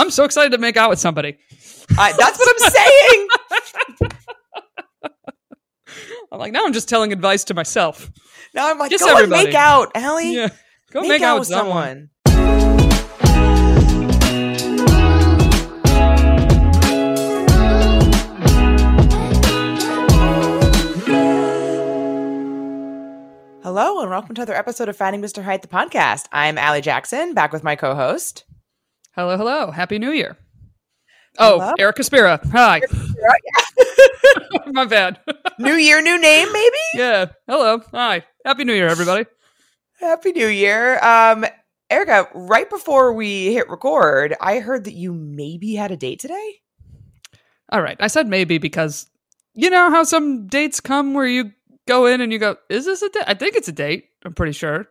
I'm so excited to make out with somebody. I, that's what I'm saying. I'm like, now I'm just telling advice to myself. Now I'm like, Just go everybody. and make out, Ali. Yeah. Go make, make, out, out with someone. someone. Hello and welcome to another episode of Finding Mr. Height, the podcast. I'm Ali Jackson, back with my co-host. Hello, hello. Happy New Year. Oh, Hello? Erica Spira. Hi. My bad. new year, new name, maybe? yeah. Hello. Hi. Happy New Year, everybody. Happy New Year. Um, Erica, right before we hit record, I heard that you maybe had a date today. All right. I said maybe because you know how some dates come where you go in and you go, is this a date? I think it's a date. I'm pretty sure.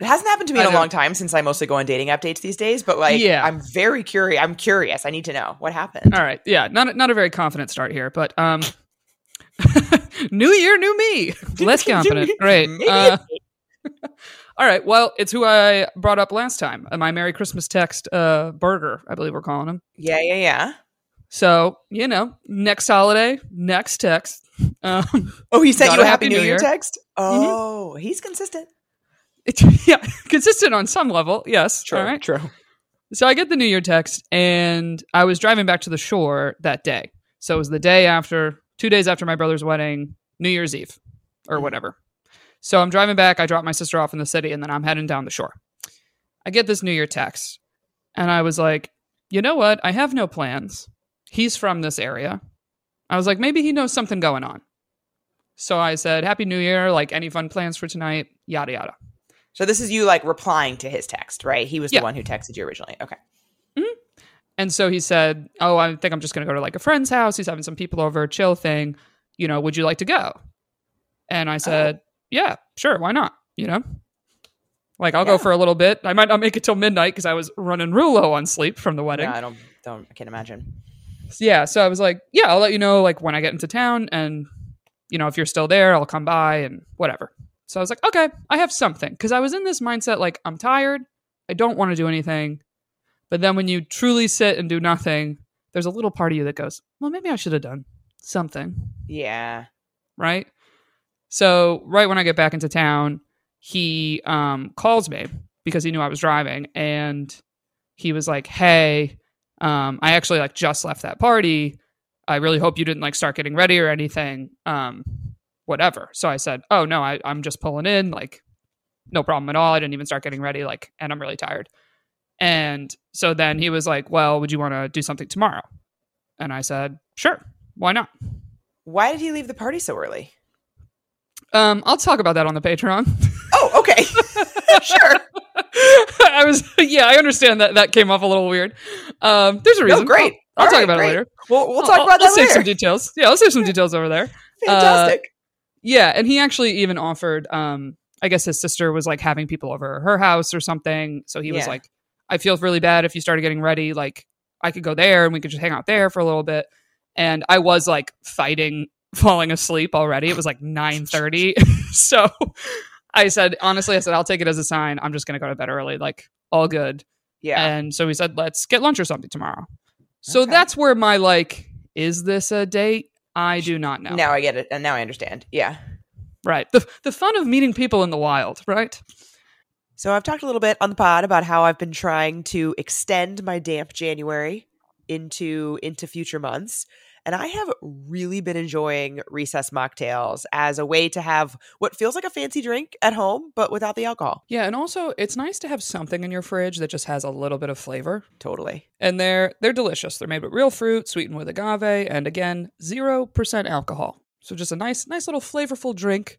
It hasn't happened to me in a long time since I mostly go on dating updates these days, but like Yeah. I'm very curious. I'm curious. I need to know what happened. All right. Yeah. Not, a- not a very confident start here, but um, new year, new me. Less confident. Great. Uh, all right. Well, it's who I brought up last time. Uh, My Merry Christmas text, uh, Burger, I believe we're calling him. Yeah, yeah, yeah. So, you know, next holiday, next text. Um, Oh, he sent you a happy, Happy New New Year Year. text? Oh, he's consistent. It's, yeah, consistent on some level. Yes. All right. True. So I get the New Year text, and I was driving back to the shore that day. So it was the day after, two days after my brother's wedding, New Year's Eve, or Mhm. whatever. So I'm driving back. I drop my sister off in the city, and then I'm heading down the shore. I get this New Year text, and I was like, you know what? I have no plans. He's from this area. I was like, maybe he knows something going on. So I said, Happy New Year. Like, any fun plans for tonight? Yada, yada. So this is you like replying to his text, right? He was the one who texted you originally. Okay. Mm-hmm. And so he said, Oh, I think I'm just going to go to like a friend's house. He's having some people over, chill thing. You know, would you like to go? And I said, oh. Yeah, sure. Why not? You know, like I'll Yeah. go for a little bit. I might not make it till midnight because I was running real low on sleep from the wedding. No, I don't don't I can't imagine. yeah. So I was like, Yeah, I'll let you know like when I get into town. And, you know, if you're still there, I'll come by and whatever. So I was like, Okay, I have something. Because I was in this mindset like, I'm tired. I don't want to do anything. But then when you truly sit and do nothing, there's a little part of you that goes, well, maybe I should have done something, Yeah. right? So right when I get back into town, he um, calls me because he knew I was driving, and he was like, "Hey, um, I actually like just left that party. I really hope you didn't like start getting ready or anything, um, whatever." So I said, "Oh no, I, I'm just pulling in, like, no problem at all. I didn't even start getting ready, like, and I'm really tired." And so then he was like, Well, would you want to do something tomorrow? And I said, Sure, why not? Why did he leave the party so early? Um, I'll talk about that on the Patreon. Oh, okay. sure. I was, yeah, I understand that that came off a little weird. Um, there's a No, reason. great. I'll, I'll talk right, about great. it later. We'll we'll talk I'll- about I'll that save some later. details. Yeah, I'll save some details over there. Fantastic. Yeah, and he actually even offered. Um, I guess his sister was like having people over her house or something. So he was like, "I feel really bad if you started getting ready. Like, I could go there and we could just hang out there for a little bit." And I was like fighting falling asleep already. It was like nine thirty, so I said, honestly, I said, "I'll take it as a sign. I'm just gonna go to bed early. Like, all good." yeah. And so he said, let's get lunch or something tomorrow. So Okay. that's where my like, is this a date? I do not know. Now I get it, and now I understand. Yeah. Right. The the fun of meeting people in the wild, right? So I've talked a little bit on the pod about how I've been trying to extend my damp January into into future months. And I have really been enjoying recess mocktails as a way to have what feels like a fancy drink at home, but without the alcohol. Yeah, and also it's nice to have something in your fridge that just has a little bit of flavor. Totally. And they're they're delicious. They're made with real fruit, sweetened with agave, and again, zero percent alcohol. So just a nice, nice little flavorful drink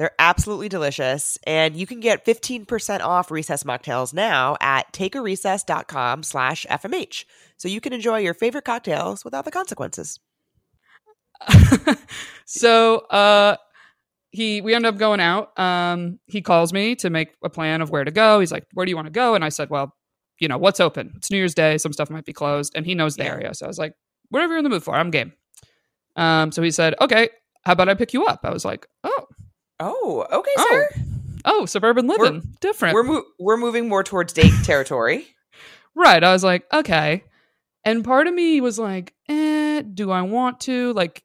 They're absolutely delicious. And you can get 15% off recess mocktails now at takearecess.com slash FMH. So you can enjoy your favorite cocktails without the consequences. so uh he we end up going out. Um he calls me to make a plan of where to go. He's like where do you want to go? And i said well you know what's open? It's new year's day. Some stuff might be closed. And he knows the Yeah. area. So i was like whatever you're in the mood for i'm game. Um so he said okay how about i pick you up? I was like oh Oh, okay, Oh, sir. oh suburban living different We're mo- we're moving more towards date territory. Right. I was like, okay. And part of me was like, eh, do I want to? Like,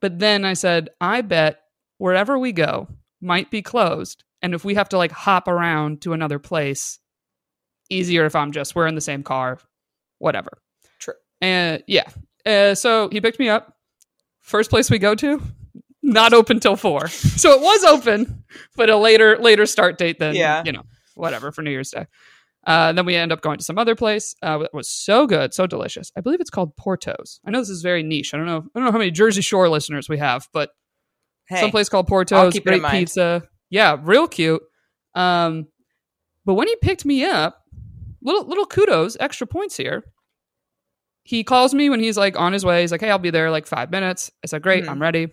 but then I said, I bet wherever we go might be closed. And if we have to like hop around to another place, easier if I'm just, we're in the same car, whatever. True. And yeah. Uh, so he picked me up. First place we go to, not open till four. So it was open, but a later later start date than Yeah. you know whatever for New Year's Day. Uh, then we end up going to some other place. Uh, it was so good, so delicious. I believe it's called Portos. I know this is very niche. I don't know. I don't know how many Jersey Shore listeners we have, but Hey, some place called Portos. keep it in Great pizza. Yeah, real cute. Um, but when he picked me up, little little kudos, extra points here. He calls me when he's like on his way. He's like, "Hey, I'll be there like five minutes." I said, "Great, Mhm. I'm ready."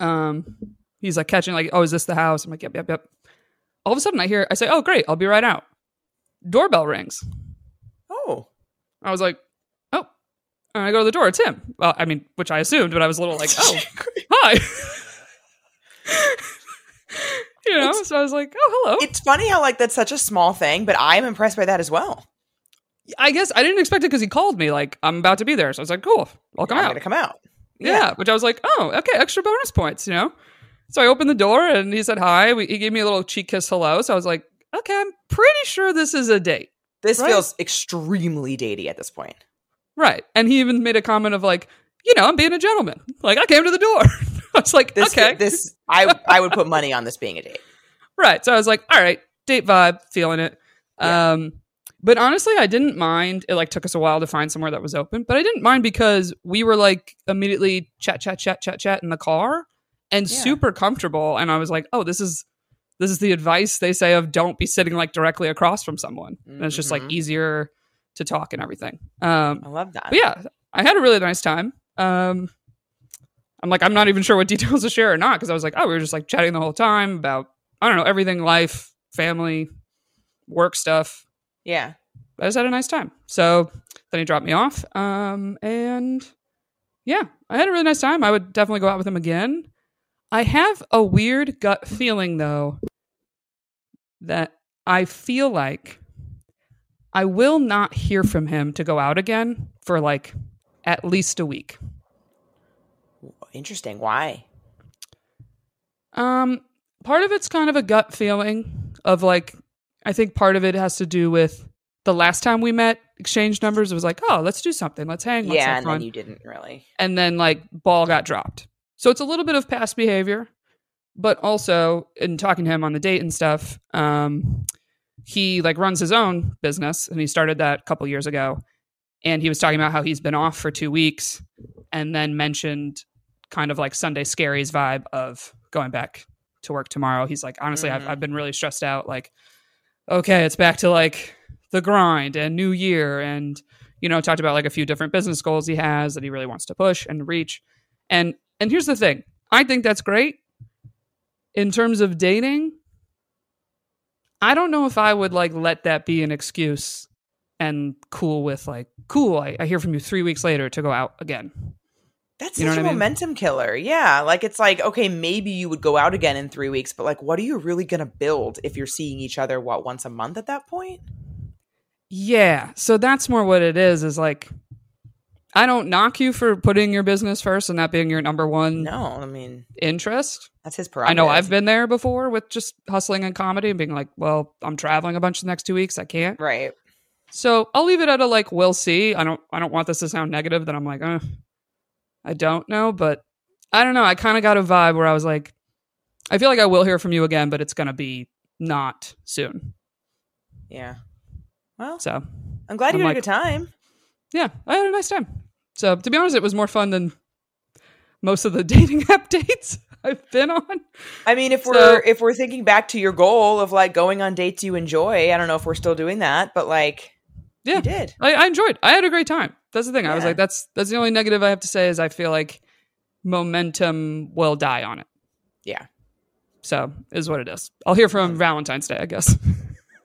Um, he's like catching like, "Oh, is this the house?" I'm like, "Yep, yep, yep." All of a sudden, I hear I say, "Oh, great, I'll be right out." Doorbell rings. oh, I was like, "Oh," and I go to the door. It's him. Well, I mean, which I assumed, but I was a little like, "Oh, hi." you know, It's- so I was like, "Oh, hello." it's funny how like that's such a small thing, but I'm impressed by that as well. I guess I didn't expect it because he called me like I'm about to be there. So I was like, "Cool, I'll come I'm out." gonna come out. Yeah. which I was like, "Oh, okay, extra bonus points," you know. So I opened the door and he said hi. We, he gave me a little cheek kiss hello. So I was like, "Okay, I'm pretty sure this is a date." This Right? feels extremely datey at this point. Right. And he even made a comment of like, you know, I'm being a gentleman. Like I came to the door. I was like, This okay. this I I would put money on this being a date. Right. So I was like, all right, date vibe, feeling it. Yeah. Um, but honestly, I didn't mind. It like took us a while to find somewhere that was open, but I didn't mind because we were like immediately chat, chat, chat, chat, chat in the car and Yeah. super comfortable. And I was like, oh, this is this is the advice they say of don't be sitting like directly across from someone. And it's just like Mhm. easier to talk and everything. Um, I love that. yeah, I had a really nice time. Um, I'm like, I'm not even sure what details to share or not because I was like, oh, we were just like chatting the whole time about I don't know everything, life, family, work stuff. Yeah. I just had a nice time. So then he dropped me off, um, and yeah, I had a really nice time. I would definitely go out with him again. I have a weird gut feeling though that I feel like I will not hear from him to go out again for like at least a week. Interesting. Why? Um, part of it's kind of a gut feeling of like, I think part of it has to do with the last time we met, exchanged numbers. It was like, oh, let's do something, let's hang, let's yeah, and fun. then you didn't really. and then like ball got dropped. So it's a little bit of past behavior, but also in talking to him on the date and stuff, um, he like runs his own business and he started that a couple years ago. And he was talking about how he's been off for two weeks and then mentioned kind of like Sunday scaries vibe of going back to work tomorrow. He's like, honestly, I've, Mhm. I've been really stressed out. Like, okay, it's back to like the grind and new year and you know talked about like a few different business goals he has that he really wants to push and reach. And and here's the thing. I think that's great. In terms of dating i don't know if i would like let that be an excuse and cool with like cool i, I hear from you three weeks later to go out again That's You such a what mean? momentum killer. Yeah. Like it's like, okay, maybe you would go out again in three weeks, but like what are you really gonna build if you're seeing each other what once a month at that point? yeah so that's more what it is is like i don't knock you for putting your business first and that being your number one No, I mean interest that's his priority. I know I've been there before with just hustling in comedy and being like, well, I'm traveling a bunch the next two weeks. I can't. right. So I'll leave it at a like, we'll see. I don't I don't want this to sound negative that I'm like, uh, I don't know, but I don't know. I kind of got a vibe where I was like, I feel like I will hear from you again, but it's gonna be not soon. Yeah. Well, So I'm glad you I'm had like- a good time. yeah, I had a nice time. So to be honest, it was more fun than most of the dating app dates I've been on. I mean, if So- we're if we're thinking back to your goal of like going on dates you enjoy, I don't know if we're still doing that, but like Yeah. did. I, I enjoyed. I had a great time. That's the thing. I was like, that's that's the only negative I have to say is I feel like momentum will die on it. Yeah. So is what it is. I'll hear from Valentine's Day, I guess.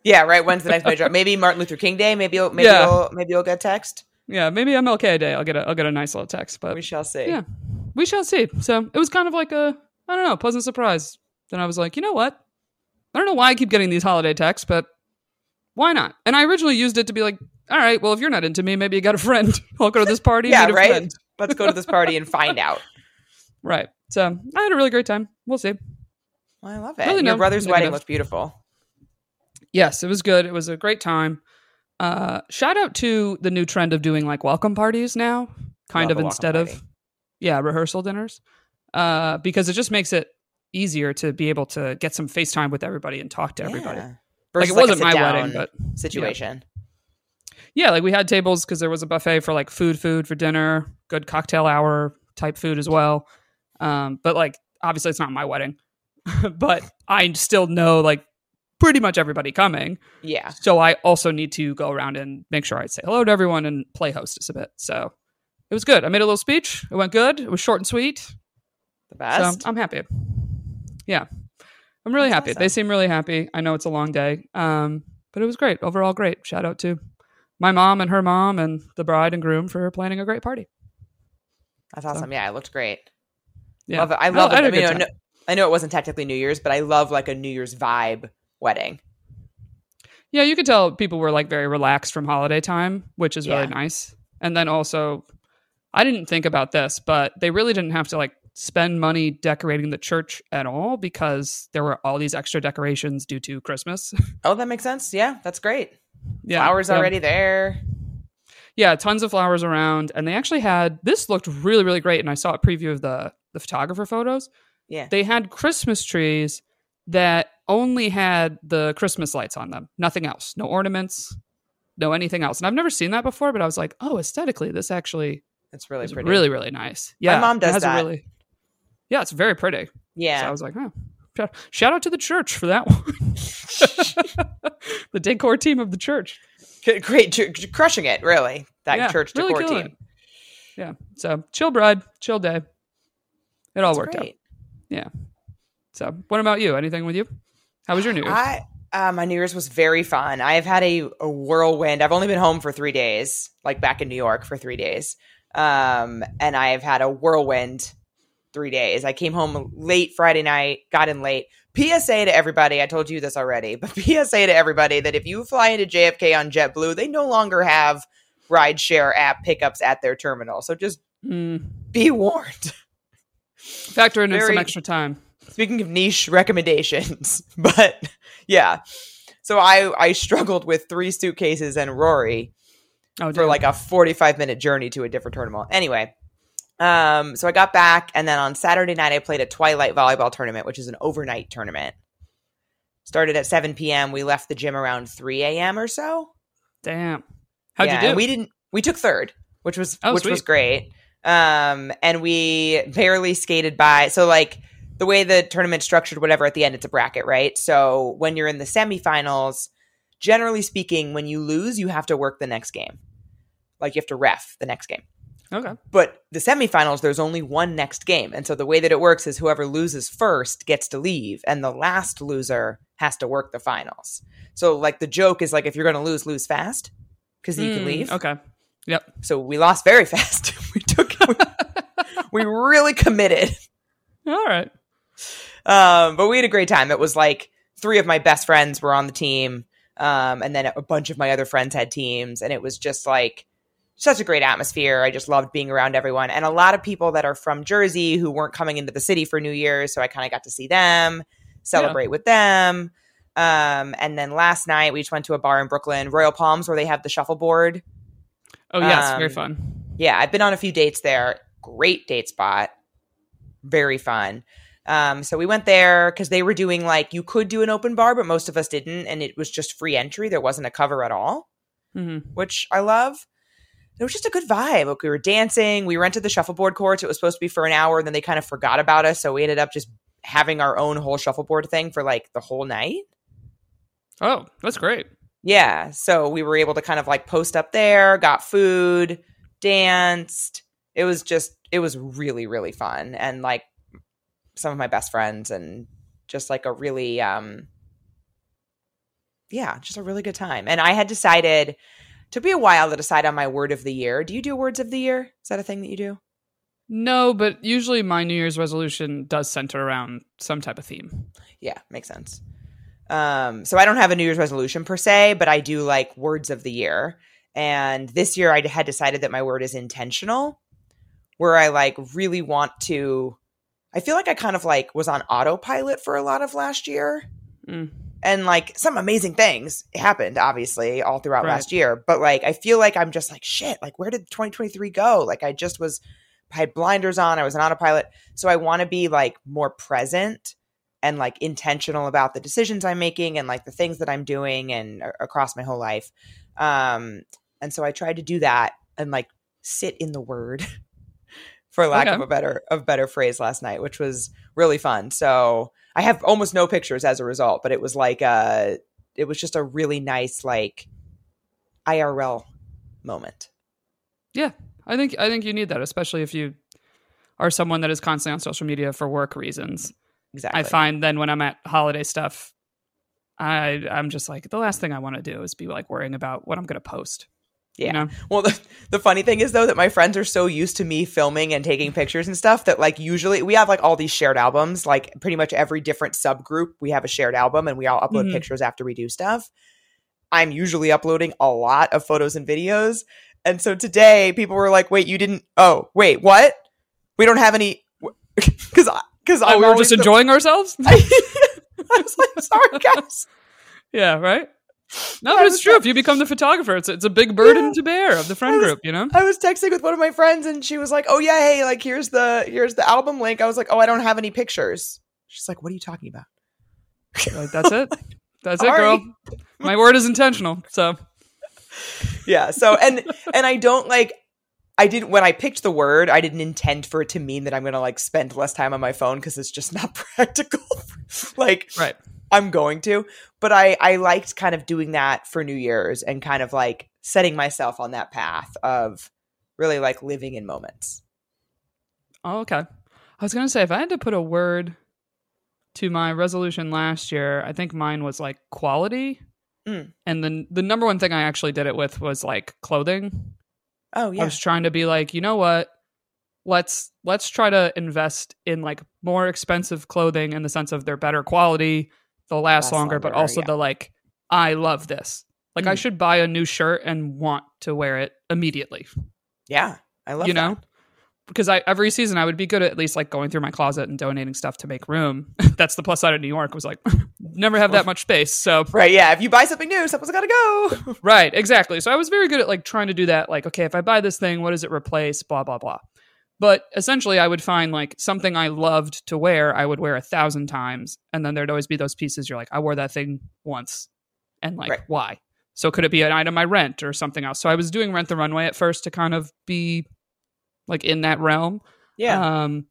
Yeah, right. When's the next major? Maybe Martin Luther King Day. Maybe you'll, maybe Yeah. you'll, maybe you'll get text. yeah, maybe MLK Day. I'll get a I'll get a nice little text, but We shall see. yeah, we shall see. So it was kind of like a I don't know pleasant surprise. Then I was like, you know what? I don't know why I keep getting these holiday texts, but why not? And I originally used it to be like, all right, well, if you're not into me, maybe you got a friend. I'll go to this party. Yeah, meet a right? friend. Let's go to this party and find out. Right. So I had a really great time. We'll see. Well, I love it. Really Your no brother's wedding looked beautiful. Yes, it was good. It was a great time. Uh, shout out to the new trend of doing like welcome parties now, kind Love of instead of yeah rehearsal dinners, uh, because it just makes it easier to be able to get some FaceTime with everybody and talk to everybody. Yeah. Like it like wasn't my wedding, but situation. yeah, like we had tables because there was a buffet for like food, food for dinner, good cocktail hour type food as well. Um, but like obviously it's not my wedding, but I still know like pretty much everybody coming. Yeah. So I also need to go around and make sure I say hello to everyone and play hostess a bit. So it was good. I made a little speech. It went good. It was short and sweet. The best. So I'm happy. Yeah. I'm really That's happy. They seem really happy. I know it's a long day. Um, but it was great. Overall great. Shout out to my mom and her mom and the bride and groom for planning a great party. That's awesome. Yeah, it looked great. Yeah. Love it. I love I it. I mean, time. know, I know it wasn't technically New Year's, but I love like a New Year's vibe wedding. Yeah, you could tell people were like very relaxed from holiday time, which is really Yeah. nice. And then also, I didn't think about this, but they really didn't have to like spend money decorating the church at all because there were all these extra decorations due to Christmas. Oh, that makes sense. Yeah, that's great. Yeah, Flowers yeah. already there. Yeah, tons of flowers around, and they actually had this looked really really great. And I saw a preview of the the photographer photos. Yeah. They had Christmas trees that only had the Christmas lights on them, nothing else, no ornaments, no anything else. And I've never seen that before, but I was like, oh, aesthetically, this actually It's really pretty. really really nice. Yeah, my mom it does that. really, yeah, it's very pretty. Yeah. So I was like, oh, shout- out to the church for that one. the decor team of the church. Great. Crushing it, really. That Yeah, church really decor killing team. it. Yeah. So chill bride, chill day. It all That's worked great. out. Yeah. So what about you? Anything with you? How was your New Year's? I uh, my New Year's was very fun. I've had a, a whirlwind. I've only been home for three days, like back in New York for three days, um, and I've had a whirlwind three days. I came home late Friday night, got in late. PSA to everybody. I told you this already, but PSA to everybody that if you fly into JFK on JetBlue, they no longer have rideshare app pickups at their terminal. So just Mm, be warned. factor in some extra time. speaking of niche recommendations but yeah so i i struggled with three suitcases and rory Oh, for like a 45 minute journey to a different tournament anyway um so i got back and then on saturday night i played a twilight volleyball tournament which is an overnight tournament. Started at 7 p.m we left the gym around 3 a.m or so. Damn. How'd yeah, you do? we didn't we took third which was Oh, which was great. Um and we barely skated by so like the way the tournament structured whatever at the end it's a bracket right? So when you're in the semifinals generally speaking when you lose you have to work the next game. Like you have to ref the next game okay. but the semifinals there's only one next game and so the way that it works is whoever loses first gets to leave and the last loser has to work the finals so like the joke is like if you're going to lose lose fast because you can Mm, leave Okay. Yep. so we lost very fast. we took we, we really committed. All right. Um, but we had a great time. It was like three of my best friends were on the team. Um, and then a bunch of my other friends had teams, and it was just like such a great atmosphere. I just loved being around everyone. And a lot of people that are from Jersey who weren't coming into the city for New Year's, so I kind of got to see them, celebrate with them. Um, and then last night we just went to a bar in Brooklyn, Royal Palms, where they have the shuffleboard. Oh yes, very Um, fun. yeah, I've been on a few dates there. Great date spot. Very fun. Um, so we went there because they were doing like you could do an open bar, but most of us didn't, and it was just free entry. There wasn't a cover at all, hmm which I love. It was just a good vibe. Like we were dancing. We rented the shuffleboard courts. It was supposed to be for an hour, and then they kind of forgot about us, so we ended up just having our own whole shuffleboard thing for like the whole night. Oh, that's great. Yeah. So we were able to kind of like post up there, got food, danced, it was just it was really really fun and like some of my best friends and just like a really um yeah just a really good time and i had decided took me a while to decide on my word of the year do you do words of the year? Is that a thing that you do? No, but usually my New Year's resolution does center around some type of theme. yeah makes sense. Um so i don't have a new year's resolution per se but i do like words of the year. And this year i had decided that my word is intentional where i like really want to i feel like i kind of like was on autopilot for a lot of last year. Mm. And like some amazing things happened obviously all throughout Right. last year. But like i feel like i'm just like shit like where did 2023 go? Like i just was I had blinders on i was an autopilot. So i want to be like more present and like intentional about the decisions i'm making and like the things that i'm doing and a- across my whole life. Um and so i tried to do that and like sit in the word for lack Okay. of a better of better phrase last night which was really fun. So i have almost no pictures as a result but it was like uh it was just a really nice like irl moment Yeah. I think I think you need that, especially if you are someone that is constantly on social media for work reasons. exactly I find then when I'm at holiday stuff, I I'm just like the last thing I want to do is be like worrying about what I'm going to post. Yeah. You know? Well, the, the funny thing is though that my friends are so used to me filming and taking pictures and stuff that like usually we have like all these shared albums. Like pretty much every different subgroup we have a shared album and we all upload Mhm. pictures after we do stuff. I'm usually uploading a lot of photos and videos. And so today people were like, "Wait, you didn't Oh, wait, what? We don't have any cuz cuz Oh, we were just the- enjoying ourselves. I was like, "Sorry, guys." yeah, right. No, but it's true. If you become the photographer, it's it's a big burden Yeah. to bear of the friend was- group. You know. I was texting with one of my friends and she was like, "Oh yeah, hey, like here's the here's the album link." I was like, "Oh, I don't have any pictures." She's like, "What are you talking about?" Like, that's it. That's it, girl. My word is intentional. So Yeah. So and and I don't like I didn't when I picked the word, I didn't intend for it to mean that I'm going to like spend less time on my phone cuz it's just not practical. like right. I'm going to, but I I liked kind of doing that for New Year's and kind of like setting myself on that path of really like living in moments. Oh, okay. I was gonna say if I had to put a word to my resolution last year, I think mine was like quality. Mm. And then the number one thing I actually did it with was like clothing. Oh yeah. I was trying to be like, you know what? Let's let's try to invest in like more expensive clothing in the sense of they're better quality, they'll last Last longer, but also yeah. the like, I love this. Like I Mm. should buy a new shirt and want to wear it immediately. Yeah. I love you that. know? Because I every season I would be good at at least like going through my closet and donating stuff to make room. That's the plus side of New York was like never have that much space. So Right, yeah. If you buy something new, something's got to go. Right, exactly. So I was very good at like trying to do that. Like, okay, if I buy this thing, what does it replace? Blah blah blah. But essentially, I would find like something I loved to wear, I would wear a thousand times, and then there'd always be those pieces. You're like, I wore that thing once, and like, Right. why? So could it be an item I rent or something else? So I was doing Rent the Runway at first to kind of be like in that realm. yeah. Um,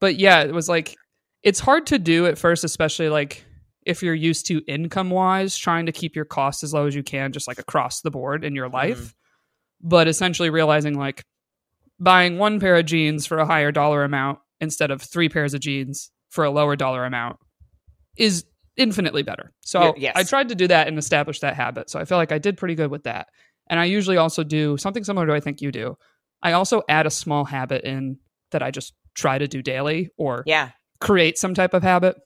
but yeah, it was like it's hard to do at first, especially like if you're used to income wise, trying to keep your costs as low as you can, just like across the board in your life. But essentially realizing like buying one pair of jeans for a higher dollar amount instead of three pairs of jeans for a lower dollar amount is infinitely better. So yes. I tried to do that and establish that habit. So I feel like I did pretty good with that. And I usually also do something similar to I think you do. I also add a small habit in that I just try to do daily or yeah. create some type of habit.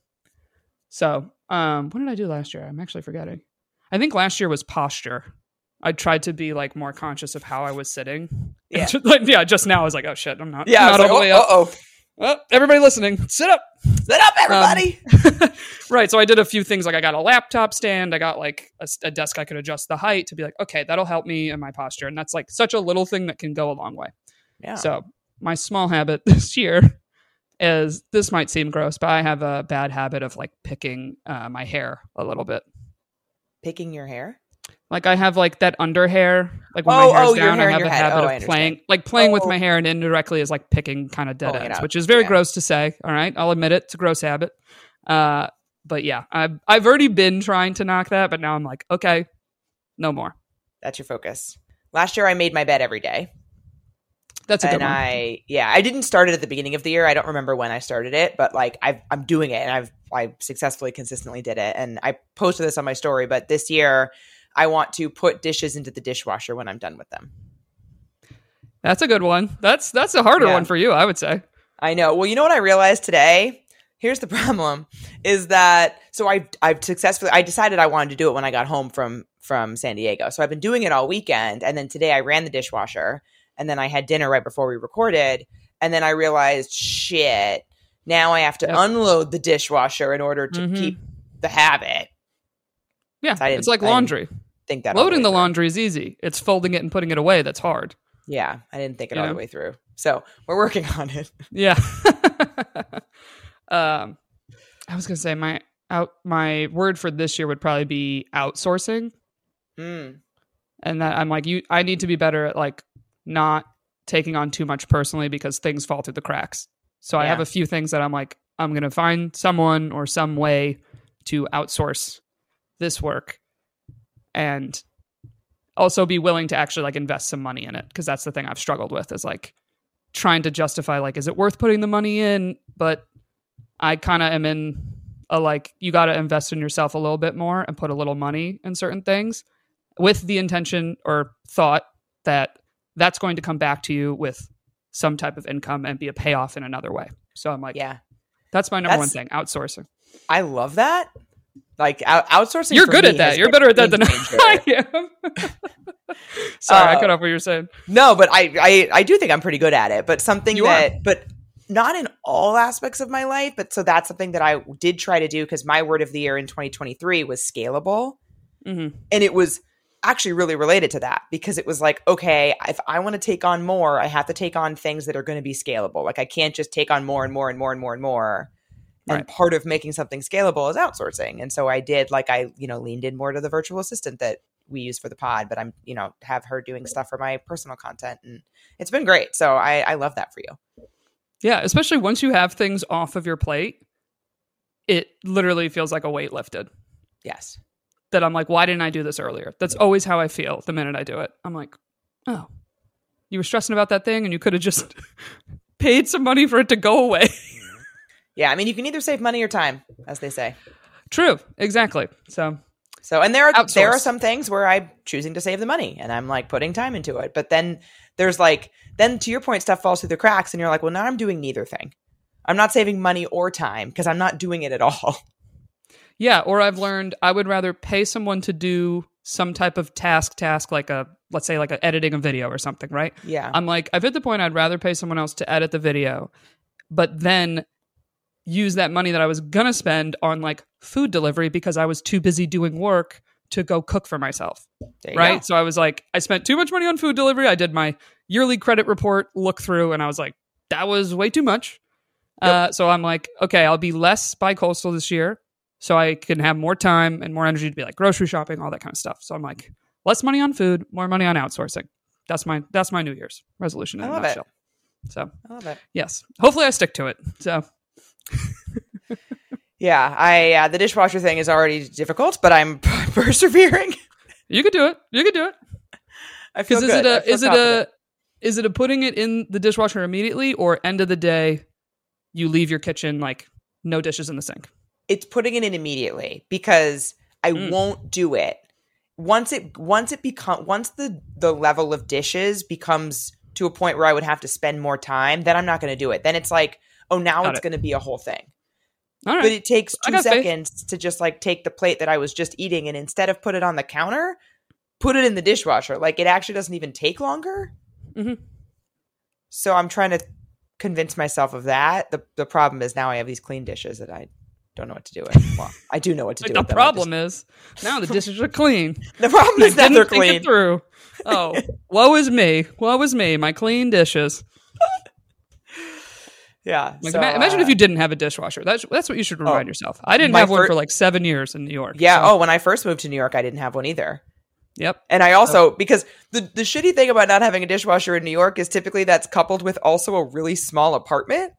So, um, what did I do last year? I'm actually forgetting. I think last year was posture. I tried to be like more conscious of how I was sitting. Yeah. Just, like, yeah. Just now, I was like, oh shit, I'm not. Yeah. Not all the way oh, up. oh, Well, everybody listening, sit up. sit up, everybody. right. So I did a few things. Like I got a laptop stand. I got like a, a desk I could adjust the height to be like, okay, that'll help me in my posture. And that's like such a little thing that can go a long way. yeah. So my small habit this year is this might seem gross, but I have a bad habit of like picking uh, my hair a little bit. picking your hair. Like I have like that under hair, like when Oh, my hair's oh, down, hair I have a habit Oh, of playing, like playing with Oh. my hair, and indirectly is like picking kind of dead Pulling ends, which is very Yeah. gross to say. All right, I'll admit it; it's a gross habit. Uh, but yeah, I've I've already been trying to knock that, but now I'm like, okay, no more. That's your focus. Last year, I made my bed every day. That's a good and one. I yeah, I didn't start it at the beginning of the year. I don't remember when I started it, but like I've, I'm doing it, and I've I successfully, consistently did it. And I posted this on my story. But this year, I want to put dishes into the dishwasher when I'm done with them. That's a good one. That's that's a harder Yeah. one for you, I would say. I know. Well, you know what I realized today? Here's the problem: is that so I I've successfully I decided I wanted to do it when I got home from from San Diego. So I've been doing it all weekend, and then today I ran the dishwasher, and then I had dinner right before we recorded, and then I realized shit. Now I have to Yep. unload the dishwasher in order to Mhm. keep the habit. Yeah, it's like laundry. Think that Loading way the laundry is easy. It's folding it and putting it away that's hard. Yeah, I didn't think it You all know? the way through. So we're working on it. Yeah. um, I was gonna say my out my word for this year would probably be outsourcing, Mm. and that I'm like you. I need to be better at like not taking on too much personally because things fall through the cracks. So I have a few things that I'm like I'm gonna find someone or some way to outsource this work, and also be willing to actually like invest some money in it because that's the thing I've struggled with is like trying to justify like is it worth putting the money in but I kind of am in a like you got to invest in yourself a little bit more and put a little money in certain things with the intention or thought that that's going to come back to you with some type of income and be a payoff in another way. So I'm like Yeah, that's my number one thing, outsourcing. I love that. Like out- outsourcing. You're good at that. You're better at that than. I am. Sorry, I Uh, cut off what you're saying. No, but I, I I do think I'm pretty good at it. But something You are. that but not in all aspects of my life, but so that's something that I did try to do because my word of the year in 2023 was scalable. hmm And it was actually really related to that because it was like, okay, if I want to take on more, I have to take on things that are going to be scalable. Like I can't just take on more and more and more and more and more. And Right. part of making something scalable is outsourcing. And so I did like I, you know, leaned in more to the virtual assistant that we use for the pod, but I'm, you know, have her doing stuff for my personal content and it's been great. So I, I love that for you. Yeah, especially once you have things off of your plate, it literally feels like a weight lifted. Yes. That I'm like, why didn't I do this earlier? That's always how I feel the minute I do it. I'm like, oh, you were stressing about that thing and you could have just paid some money for it to go away. Yeah. I mean, you can either save money or time, as they say. True, exactly. So, So, and there are there are some things where I'm choosing to save the money and I'm like putting time into it. But then there's like then to your point, stuff falls through the cracks, and you're like, well, now I'm doing neither thing. I'm not saving money or time because I'm not doing it at all. yeah, or I've learned I would rather pay someone to do some type of task, task like a, let's say, like a editing a video or something, right? Yeah, I'm like, I've hit the point I'd rather pay someone else to edit the video, but then use that money that I was gonna spend on like food delivery because I was too busy doing work to go cook for myself. Right. go. So I was like, I spent too much money on food delivery. I did my yearly credit report look through and I was like, that was way too much. Uh, so I'm like, okay, I'll be less bi coastal this year so I can have more time and more energy to be like grocery shopping, all that kind of stuff. So I'm like, less money on food, more money on outsourcing. That's my that's my New Year's resolution in I a love it. nutshell. So I love it. yes, hopefully I stick to it. So Yeah, I uh, the dishwasher thing is already difficult, but I'm persevering. you could do it. You could do it. I feel Because is good. It a feel is it a is it a putting it in the dishwasher immediately or end of the day you leave your kitchen like no dishes in the sink? it's putting it in immediately because I Mm. won't do it once it once it become once the the level of dishes becomes to a point where I would have to spend more time. Then I'm not going to do it. Then it's like, oh, now Got it's it. going to be a whole thing. All right. But it takes two got faith. seconds to just like take the plate that I was just eating and instead of put it on the counter, put it in the dishwasher. Like it actually doesn't even take longer. Mhm. So I'm trying to convince myself of that. The the problem is now I have these clean dishes that I don't know what to do with. Well, I do know what to like do the with problem is now the dishes are clean. the problem is that they're think it clean. through. Oh, woe is me. Woe is me. My clean dishes. Yeah. Like, so, ima- imagine uh, if you didn't have a dishwasher. That's that's what you should remind Oh, yourself. I didn't have one for like seven years in New York. Yeah. so- Oh, when I first moved to New York, I didn't have one either. Yep. And I also because the the shitty thing about not having a dishwasher in New York is typically that's coupled with also a really small apartment.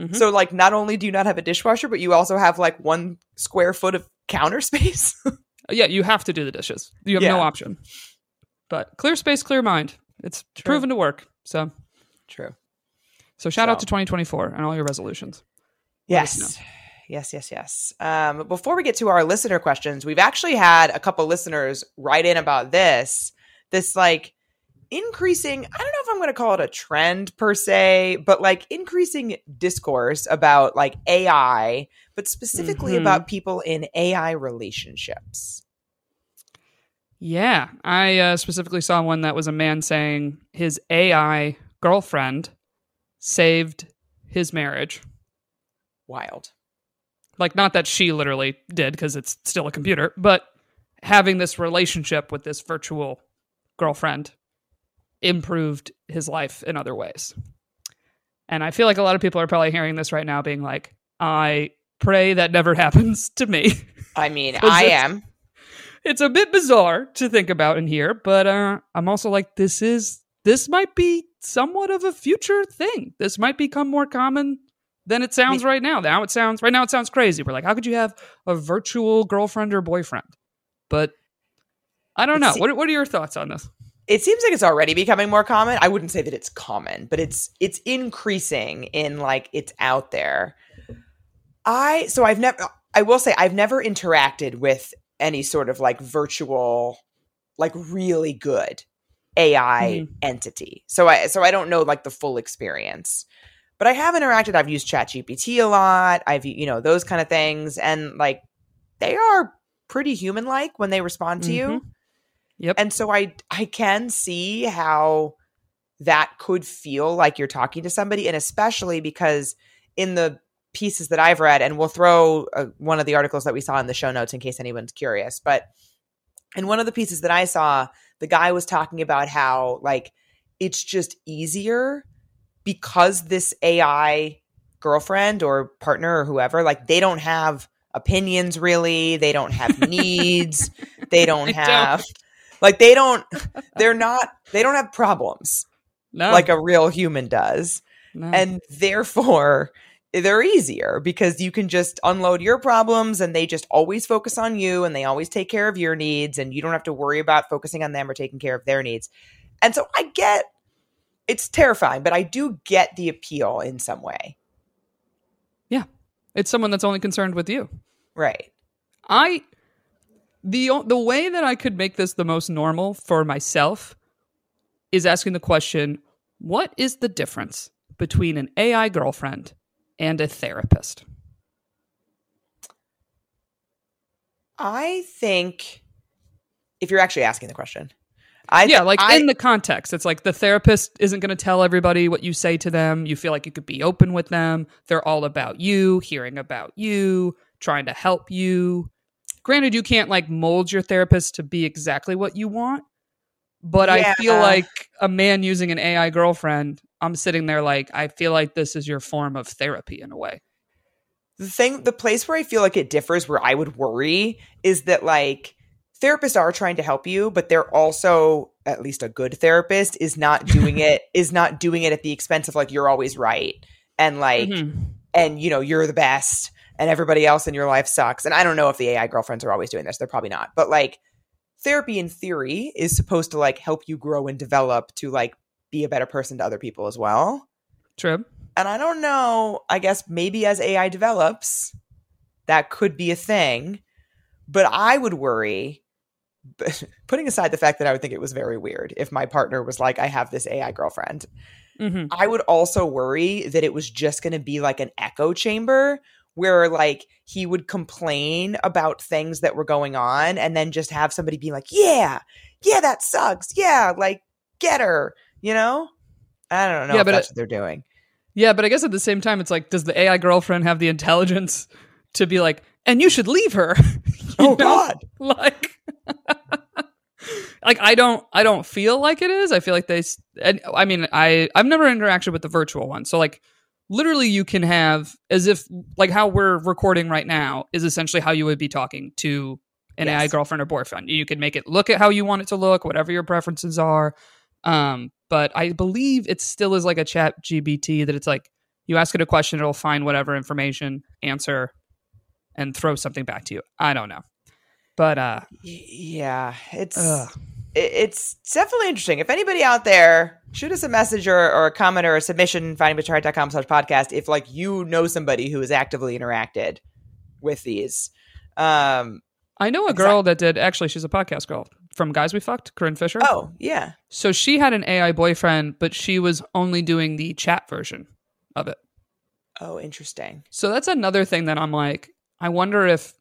Mhm. So like not only do you not have a dishwasher, but you also have like one square foot of counter space. Yeah, you have to do the dishes. You have no option. But clear space, clear mind. It's True. proven to work. So True. So shout out to 2024 and all your resolutions. Yes. Yes, yes, yes. Um, before we get to our listener questions, we've actually had a couple listeners write in about this. This like increasing, I don't know if I'm going to call it a trend per se, but like increasing discourse about like AI, but specifically Mhm. about people in AI relationships. Yeah, I uh, specifically saw one that was a man saying his AI girlfriend saved his marriage. Wild. Like, not that she literally did because it's still a computer, but having this relationship with this virtual girlfriend improved his life in other ways. And I feel like a lot of people are probably hearing this right now being like, I pray that never happens to me. I mean, I it- am. it's a bit bizarre to think about in here, but uh, I'm also like, this is this might be somewhat of a future thing. This might become more common than it sounds right now. Now it sounds right now it sounds crazy. We're like, how could you have a virtual girlfriend or boyfriend? But I don't know. It's- What what are your thoughts on this? it seems like it's already becoming more common. I wouldn't say that it's common, but it's it's increasing in like it's out there. I so I've never I will say I've never interacted with any sort of like virtual like really good AI entity. So I so I don't know like the full experience. But I have interacted. I've used ChatGPT a lot. I've you know those kind of things and like they are pretty human like when they respond to you. Yep. And so I I can see how that could feel like you're talking to somebody and especially because in the pieces that I've read and we'll throw uh, one of the articles that we saw in the show notes in case anyone's curious, but in one of the pieces that I saw, the guy was talking about how like it's just easier because this AI girlfriend or partner or whoever like they don't have opinions really, they don't have needs, they don't They don't. have like they don't they're not they don't have problems No, like a real human does no. and therefore they're easier because you can just unload your problems and they just always focus on you and they always take care of your needs and you don't have to worry about focusing on them or taking care of their needs. And so I get it's terrifying, but I do get the appeal in some way. Yeah. It's someone that's only concerned with you. Right. I the the way that I could make this the most normal for myself is asking the question, what is the difference between an AI girlfriend and a therapist? I think if you're actually asking the question, I yeah, like I, in the context, it's like the therapist isn't going to tell everybody what you say to them. You feel like you could be open with them. They're all about you, hearing about you, trying to help you. Granted, you can't like mold your therapist to be exactly what you want, but I feel like a man using an AI girlfriend, I'm sitting there like, I feel like this is your form of therapy in a way. the thing the place where i feel like it differs where i would worry is that like therapists are trying to help you but they're also at least a good therapist is not doing it is not doing it at the expense of like you're always right and like Mhm. and you know you're the best and everybody else in your life sucks and i don't know if the ai girlfriends are always doing this they're probably not but like therapy in theory is supposed to like help you grow and develop to like be a better person to other people as well True. and I don't know, I guess maybe as AI develops, that could be a thing. But I would worry, putting aside the fact that I would think it was very weird if my partner was like, I have this AI girlfriend. hmm I would also worry that it was just going to be like an echo chamber where like he would complain about things that were going on and then just have somebody be like, yeah, yeah, that sucks. Yeah, like get her, you know? I don't know Yeah, if but that's it- what they're doing. Yeah, but I guess at the same time, it's like, does the AI girlfriend have the intelligence to be like, and you should leave her? Oh know? God. like like i don't i don't feel like it is i feel like they and i mean i i've never interacted with the virtual one so like literally you can have as if like how we're recording right now is essentially how you would be talking to an ai girlfriend or boyfriend. You can make it look at how you want it to look whatever your preferences are. Um but i believe it still is like a ChatGPT that it's like you ask it a question it'll find whatever information answer and throw something back to you. I don't know. But uh Yeah, it's Ugh. It, it's definitely interesting. If anybody out there, shoot us a message or, or a comment or a submission, findingmrheight.com slash podcast, if like you know somebody who has actively interacted with these. Um, I know a girl that did actually she's a podcast girl from Guys We Fucked, Corinne Fisher. oh, yeah. So she had an AI boyfriend, but she was only doing the chat version of it. Oh, interesting. So that's another thing that I'm like, I wonder if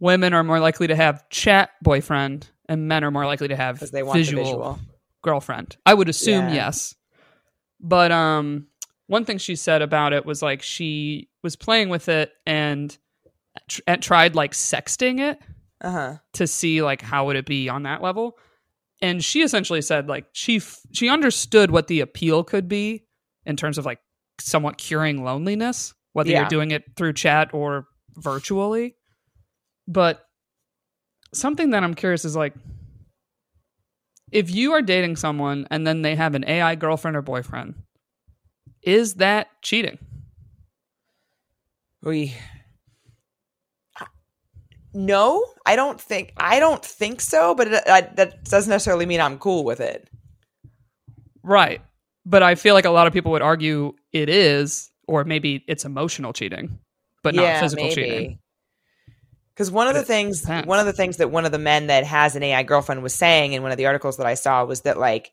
women are more likely to have chat boyfriend and men are more likely to have they want visual, the visual. girlfriend. I would assume Yeah. yes. But um one thing she said about it was like she was playing with it and, tr- and tried like sexting it Uh huh. to see like how would it be on that level and she essentially said like she f- she understood what the appeal could be in terms of like somewhat curing loneliness whether Yeah. you're doing it through chat or virtually but something that i'm curious is like if you are dating someone and then they have an ai girlfriend or boyfriend is that cheating We. No, I don't think I don't think so. But it, I, that doesn't necessarily mean I'm cool with it. Right. But I feel like a lot of people would argue it is, or maybe it's emotional cheating, but not physical cheating. Because one of the things, one of the things that one of the men that has an AI girlfriend was saying in one of the articles that I saw was that like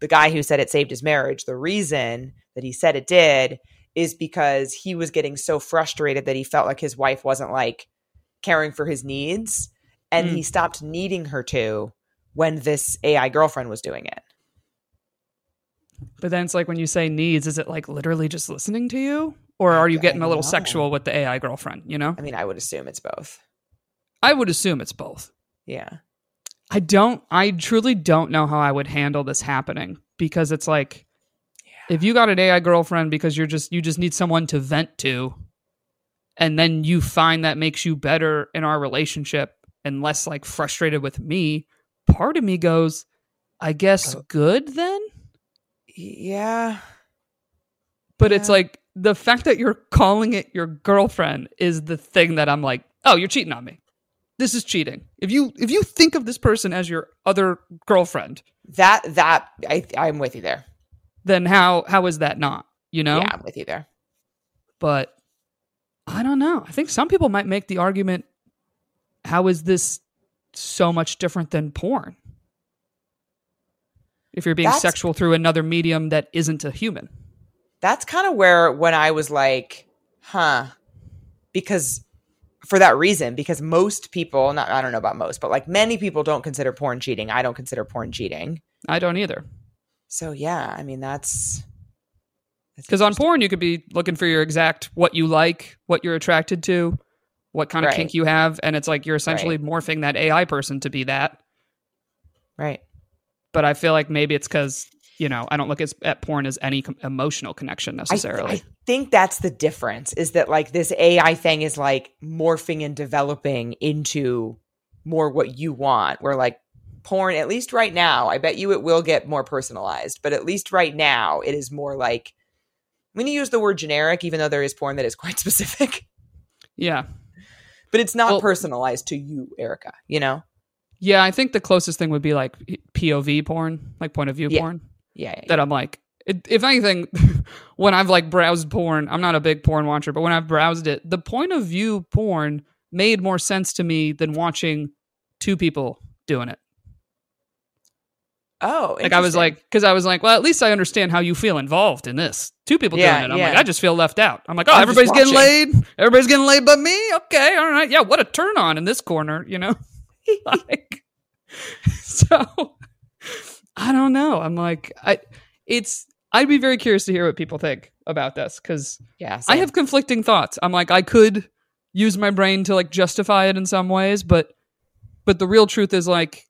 the guy who said it saved his marriage. The reason that he said it did is because he was getting so frustrated that he felt like his wife wasn't like caring for his needs, and Mm. he stopped needing her to when this AI girlfriend was doing it. But then it's like when you say needs, is it like literally just listening to you? Or are you getting a little sexual with the AI girlfriend? You know? I mean, I would assume it's both. I would assume it's both. Yeah. I don't, I truly don't know how I would handle this happening because it's like, if you got an AI girlfriend because you're just, you just need someone to vent to, and then you find that makes you better in our relationship and less like frustrated with me, part of me goes, I guess Oh. good then? Yeah. But it's like the fact that you're calling it your girlfriend is the thing that I'm like, oh, you're cheating on me. This is cheating. If you if you think of this person as your other girlfriend, That that I I'm with you there. then how how is that not? You know? Yeah, I'm with you there. But I don't know. I think some people might make the argument how is this so much different than porn? If you're being That's- sexual through another medium that isn't a human. That's kind of where when I was like, huh, because for that reason, because most people, not I don't know about most, but like many people don't consider porn cheating. I don't consider porn cheating. I don't either. So yeah, I mean that's Because on porn, you could be looking for your exact what you like, what you're attracted to, what kind of Right. kink you have, and it's like you're essentially morphing that AI person to be that. right. But I feel like maybe it's because you know I don't look as, at porn as any com- emotional connection I, necessarily. I think that's the difference is that like this AI thing is like morphing and developing into more what you want. Where like porn, at least right now, I bet you it will get more personalized, but at least right now, it is more like I'm going to use the word generic, even though there is porn that is quite specific, yeah, but it's not Well- personalized to you, Erica. You know? yeah. I think the closest thing would be like POV porn, like point of view Yeah. porn. Yeah. yeah, That I'm like, it, if anything, when I've like browsed porn, I'm not a big porn watcher, but when I've browsed it, the point of view porn made more sense to me than watching two people doing it. Oh, Like I was like, because I was like, well, at least I understand how you feel involved in this. Two people Yeah, doing it. I'm like. I just feel left out. I'm like, oh, I'm everybody's getting laid. Everybody's getting laid but me. Okay, all right. Yeah, what a turn on in this corner, you know? like, so I don't know. I'm like, I, it's, I'd be very curious to hear what people think about this because yeah, I have conflicting thoughts. I'm like, I could use my brain to like justify it in some ways, but but the real truth is like,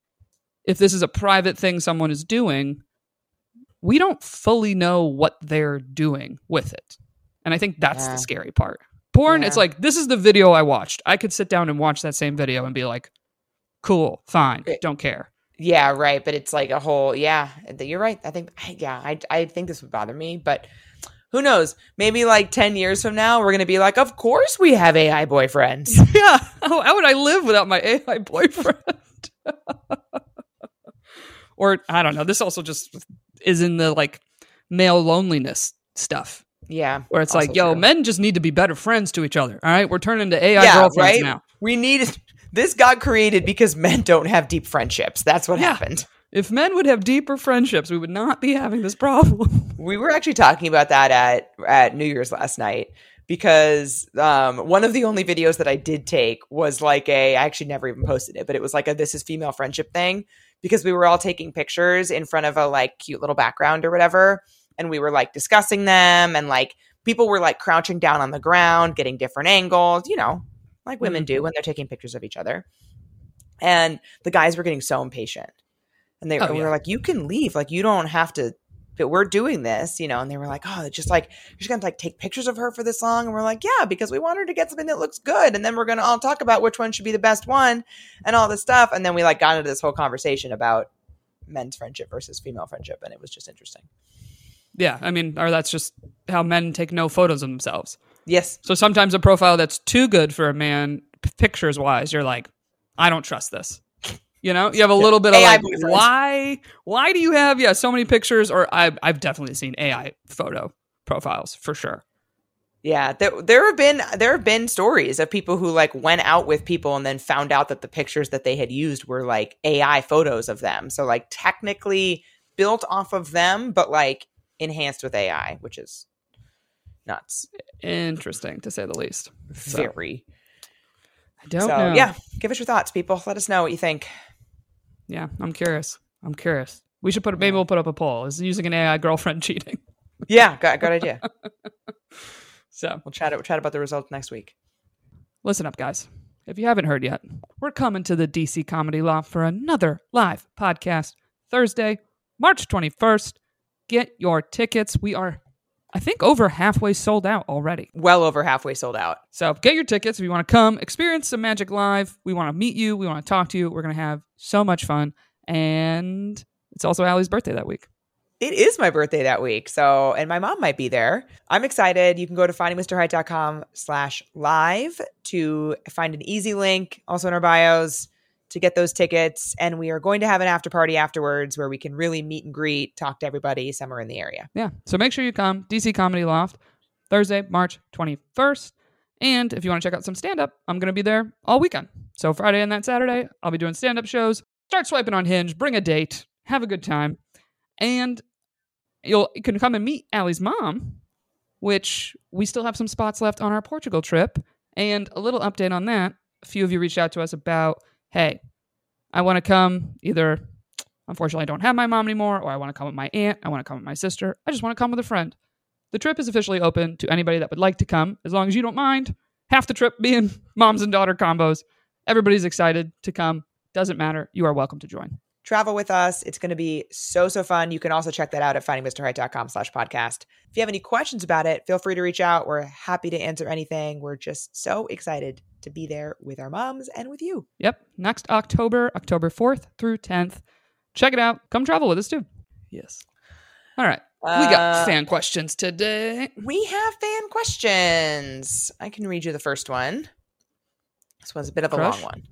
if this is a private thing someone is doing, we don't fully know what they're doing with it. And I think that's Yeah. the scary part. Porn, it's like, this is the video I watched. I could sit down and watch that same video and be like, cool, fine, don't care. Yeah, right. But it's like a whole. Yeah, you're right. I think. Yeah, I I think this would bother me, but who knows? Maybe like ten years from now, we're gonna be like, of course we have AI boyfriends. yeah. How, how would I live without my AI boyfriend? or I don't know. This also just is in the like male loneliness stuff Yeah. where it's like, yo, true. men just need to be better friends to each other. All right, we're turning to AI Yeah, girlfriends right? now. We need this got created because men don't have deep friendships. That's what Yeah. happened. If men would have deeper friendships, we would not be having this problem. We were actually talking about that at at New Year's last night because um, one of the only videos that I did take was like a I actually never even posted it, but it was like a this is female friendship thing because we were all taking pictures in front of a like cute little background or whatever, and we were like discussing them and like people were like crouching down on the ground, getting different angles, you know, like women mm-hmm. do when they're taking pictures of each other. And the guys were getting so impatient. And they Oh, we yeah. were like, you can leave. Like, you don't have to, but we're doing this, you know? And they were like, oh, it's just like, you're just going to like take pictures of her for this long. And we're like, yeah, because we want her to get something that looks good. And then we're going to all talk about which one should be the best one and all this stuff. And then we like got into this whole conversation about men's friendship versus female friendship. And it was just interesting. yeah, I mean, or that's just how men take no photos of themselves. Yes. So sometimes a profile that's too good for a man, p- pictures wise, you're like, I don't trust this. You know, you have a little bit of AI like, why? Why do you have yeah so many pictures? Or I've I've definitely seen AI photo profiles for sure. Yeah, there there have been there have been stories of people who like went out with people and then found out that the pictures that they had used were like AI photos of them. So like technically built off of them, but like enhanced with AI, which is nuts. Interesting to say the least. So, Very. I don't So know. yeah, give us your thoughts, people. Let us know what you think. yeah, I'm curious. I'm curious. We should put maybe we'll put up a poll. Is using an AI girlfriend cheating? Yeah, good, good idea. So We'll chat we'll chat about the results next week. Listen up, guys. If you haven't heard yet, we're coming to the DC Comedy Loft for another live podcast Thursday, March 21st. Get your tickets. We are, I think, over halfway sold out already. Well over halfway sold out. So get your tickets if you want to come experience some magic live. We want to meet you. We want to talk to you. We're going to have so much fun. And it's also Ali's birthday that week. It is my birthday that week. So, and my mom might be there. I'm excited. You can go to findingmrheight.com slash live to find an easy link, also in our bios, to get those tickets. And we are going to have an after party afterwards where we can really meet and greet, talk to everybody somewhere in the area. Yeah. So make sure you come. DC Comedy Loft, Thursday, March 21st. And if you want to check out some stand up, I'm going to be there all weekend. So Friday and that Saturday, I'll be doing stand up shows. Start swiping on Hinge, bring a date, have a good time. And you'll you can come and meet Ali's mom, which we still have some spots left on our Portugal trip. And a little update on that. A few of you reached out to us about, hey, I want to come either Unfortunately, I don't have my mom anymore, or I want to come with my aunt, I want to come with my sister, I just want to come with a friend. The trip is officially open to anybody that would like to come, as long as you don't mind. Half the trip being moms and daughter combos. Everybody's excited to come. Doesn't matter. You are welcome to join. Travel with us. It's going to be so, so fun. You can also check that out at findingmrheight.com slash podcast. If you have any questions about it, feel free to reach out. We're happy to answer anything. We're just so excited to be there with our moms and with you. Yep. Next October, October 4th through 10th. Check it out. Come travel with us too. Yes. All right. we got Uh, fan questions today. We have fan questions. I can read you the first one. This one's a bit of a Crush? long one.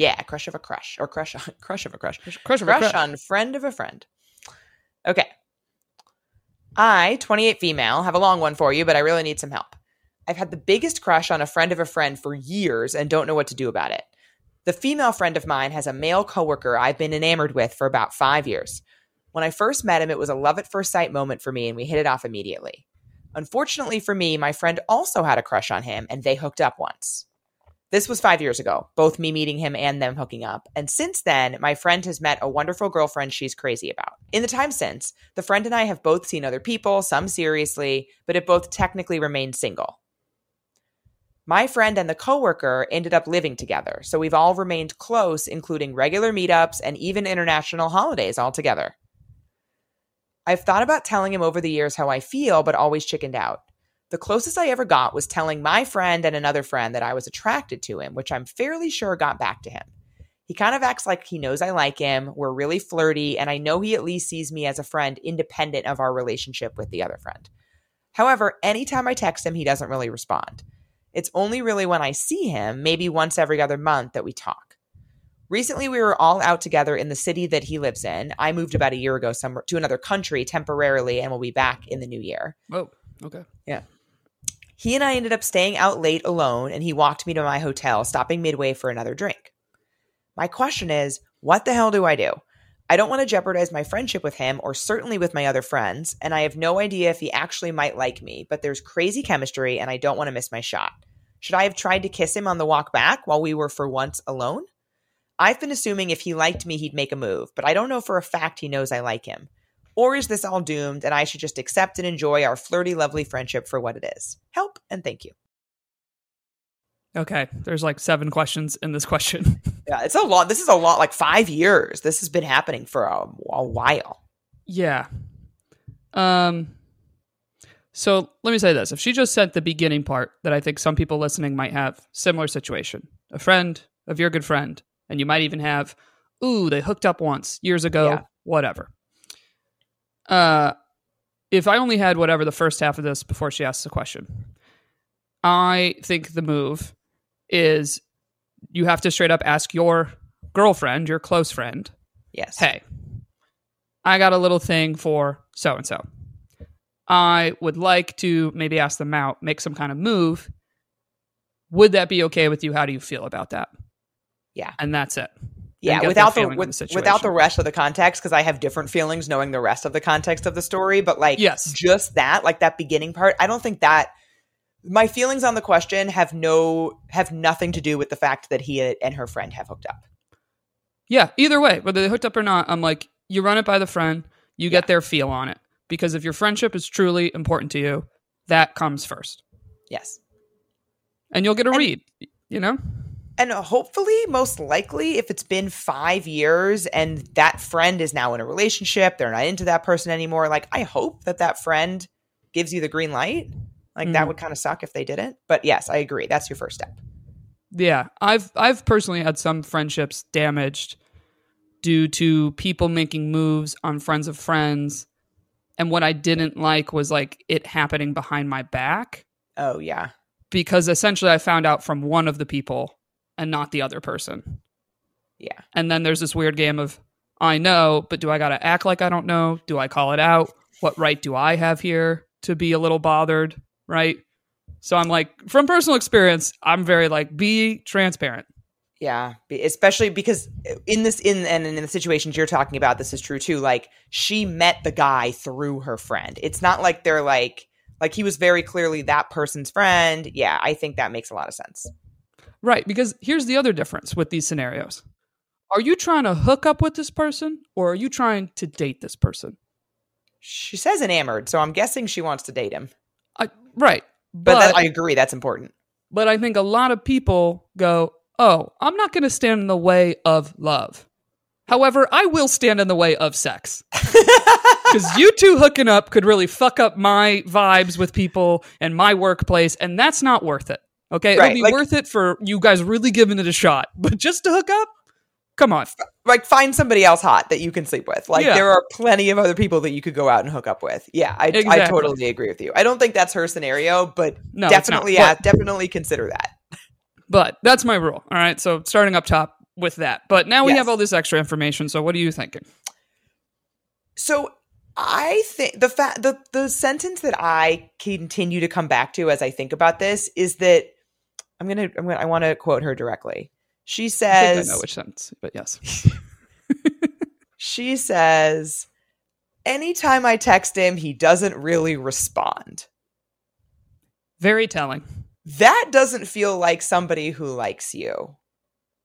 Yeah, crush of a crush or crush on crush of a crush. Crush of a Crush crush. on friend of a friend. Okay. I, 28 female, have a long one for you, but I really need some help. I've had the biggest crush on a friend of a friend for years and don't know what to do about it. The female friend of mine has a male coworker I've been enamored with for about five years. When I first met him, it was a love at first sight moment for me, and we hit it off immediately. Unfortunately for me, my friend also had a crush on him, and they hooked up once. This was five years ago, both me meeting him and them hooking up. And since then, my friend has met a wonderful girlfriend she's crazy about. In the time since, the friend and I have both seen other people, some seriously, but have both technically remained single. My friend and the coworker ended up living together, so we've all remained close, including regular meetups and even international holidays all together. I've thought about telling him over the years how I feel, but always chickened out. The closest I ever got was telling my friend and another friend that I was attracted to him, which I'm fairly sure got back to him. He kind of acts like he knows I like him, we're really flirty, and I know he at least sees me as a friend independent of our relationship with the other friend. However, anytime I text him, he doesn't really respond. It's only really when I see him, maybe once every other month, that we talk. Recently, we were all out together in the city that he lives in. I moved about a year ago somewhere to another country temporarily and will be back in the new year. Oh, okay. He and I ended up staying out late alone, and he walked me to my hotel, stopping midway for another drink. My question is what the hell do I do? I don't want to jeopardize my friendship with him or certainly with my other friends, and I have no idea if he actually might like me, but there's crazy chemistry and I don't want to miss my shot. Should I have tried to kiss him on the walk back while we were for once alone? I've been assuming if he liked me, he'd make a move, but I don't know for a fact he knows I like him. Or is this all doomed and I should just accept and enjoy our flirty, lovely friendship for what it is? Help and thank you. Okay. There's like seven questions in this question. Yeah, it's a lot. This is a lot, like five years. This has been happening for a, a while. yeah. Um. So let me say this: if she just sent the beginning part, that I think some people listening might have similar situation. A friend of your good friend, and you might even have, ooh, they hooked up once years ago, Yeah. whatever. Uh, if I only had whatever the first half of this before she asks the question, I think the move is you have to straight up ask your girlfriend, your close friend, Yes. hey, I got a little thing for so and so. I would like to maybe ask them out, make some kind of move. Would that be okay with you? How do you feel about that? Yeah. And that's it. Yeah, without the, with, the without the rest of the context, because I have different feelings knowing the rest of the context of the story. But like, Yes. just that, like that beginning part, I don't think that my feelings on the question have no have nothing to do with the fact that he and her friend have hooked up. Yeah, either way, whether they hooked up or not, I'm like, you run it by the friend, you Yeah. get their feel on it. Because if your friendship is truly important to you, that comes first. Yes. And you'll get a And- read, you know? And hopefully, most likely, if it's been five years and that friend is now in a relationship, they're not into that person anymore. Like, I hope that that friend gives you the green light. Like, that Mhm. would kind of suck if they didn't. But yes, I agree. That's your first step. Yeah, I've I've personally had some friendships damaged due to people making moves on friends of friends, and what I didn't like was like it happening behind my back Oh, yeah. because essentially I found out from one of the people and not the other person. Yeah. And then there's this weird game of I know, but do I got to act like I don't know? Do I call it out? What right do I have here to be a little bothered, right? So I'm like from personal experience, I'm very like be transparent. Yeah, especially because in this in and in the situations you're talking about, this is true too. Like she met the guy through her friend. It's not like they're like like he was very clearly that person's friend. Yeah, I think that makes a lot of sense. Right, because here's the other difference with these scenarios. Are you trying to hook up with this person or are you trying to date this person? She says enamored, so I'm guessing she wants to date him. I, right. But, But that, I agree, that's important. but I think a lot of people go, "Oh, I'm not going to stand in the way of love." However, I will stand in the way of sex. Cuz you two hooking up could really fuck up my vibes with people and my workplace and that's not worth it. Okay? Right, It'll be like- worth it for you guys really giving it a shot. But just to hook up? Come on. like find somebody else hot that you can sleep with. Like Yeah. there are plenty of other people that you could go out and hook up with. Yeah, I, I totally agree with you. I don't think that's her scenario, but No, definitely, But- yeah, definitely consider that. But that's my rule. All right. So starting up top with that. But now we Yes. have all this extra information. So what are you thinking? So I think the fact the the sentence that I continue to come back to as I think about this is that I'm gonna I'm gonna I want to quote her directly. She I says I know which sentence, but yes. she says anytime I text him he doesn't really respond. Very telling. That doesn't feel like somebody who likes you.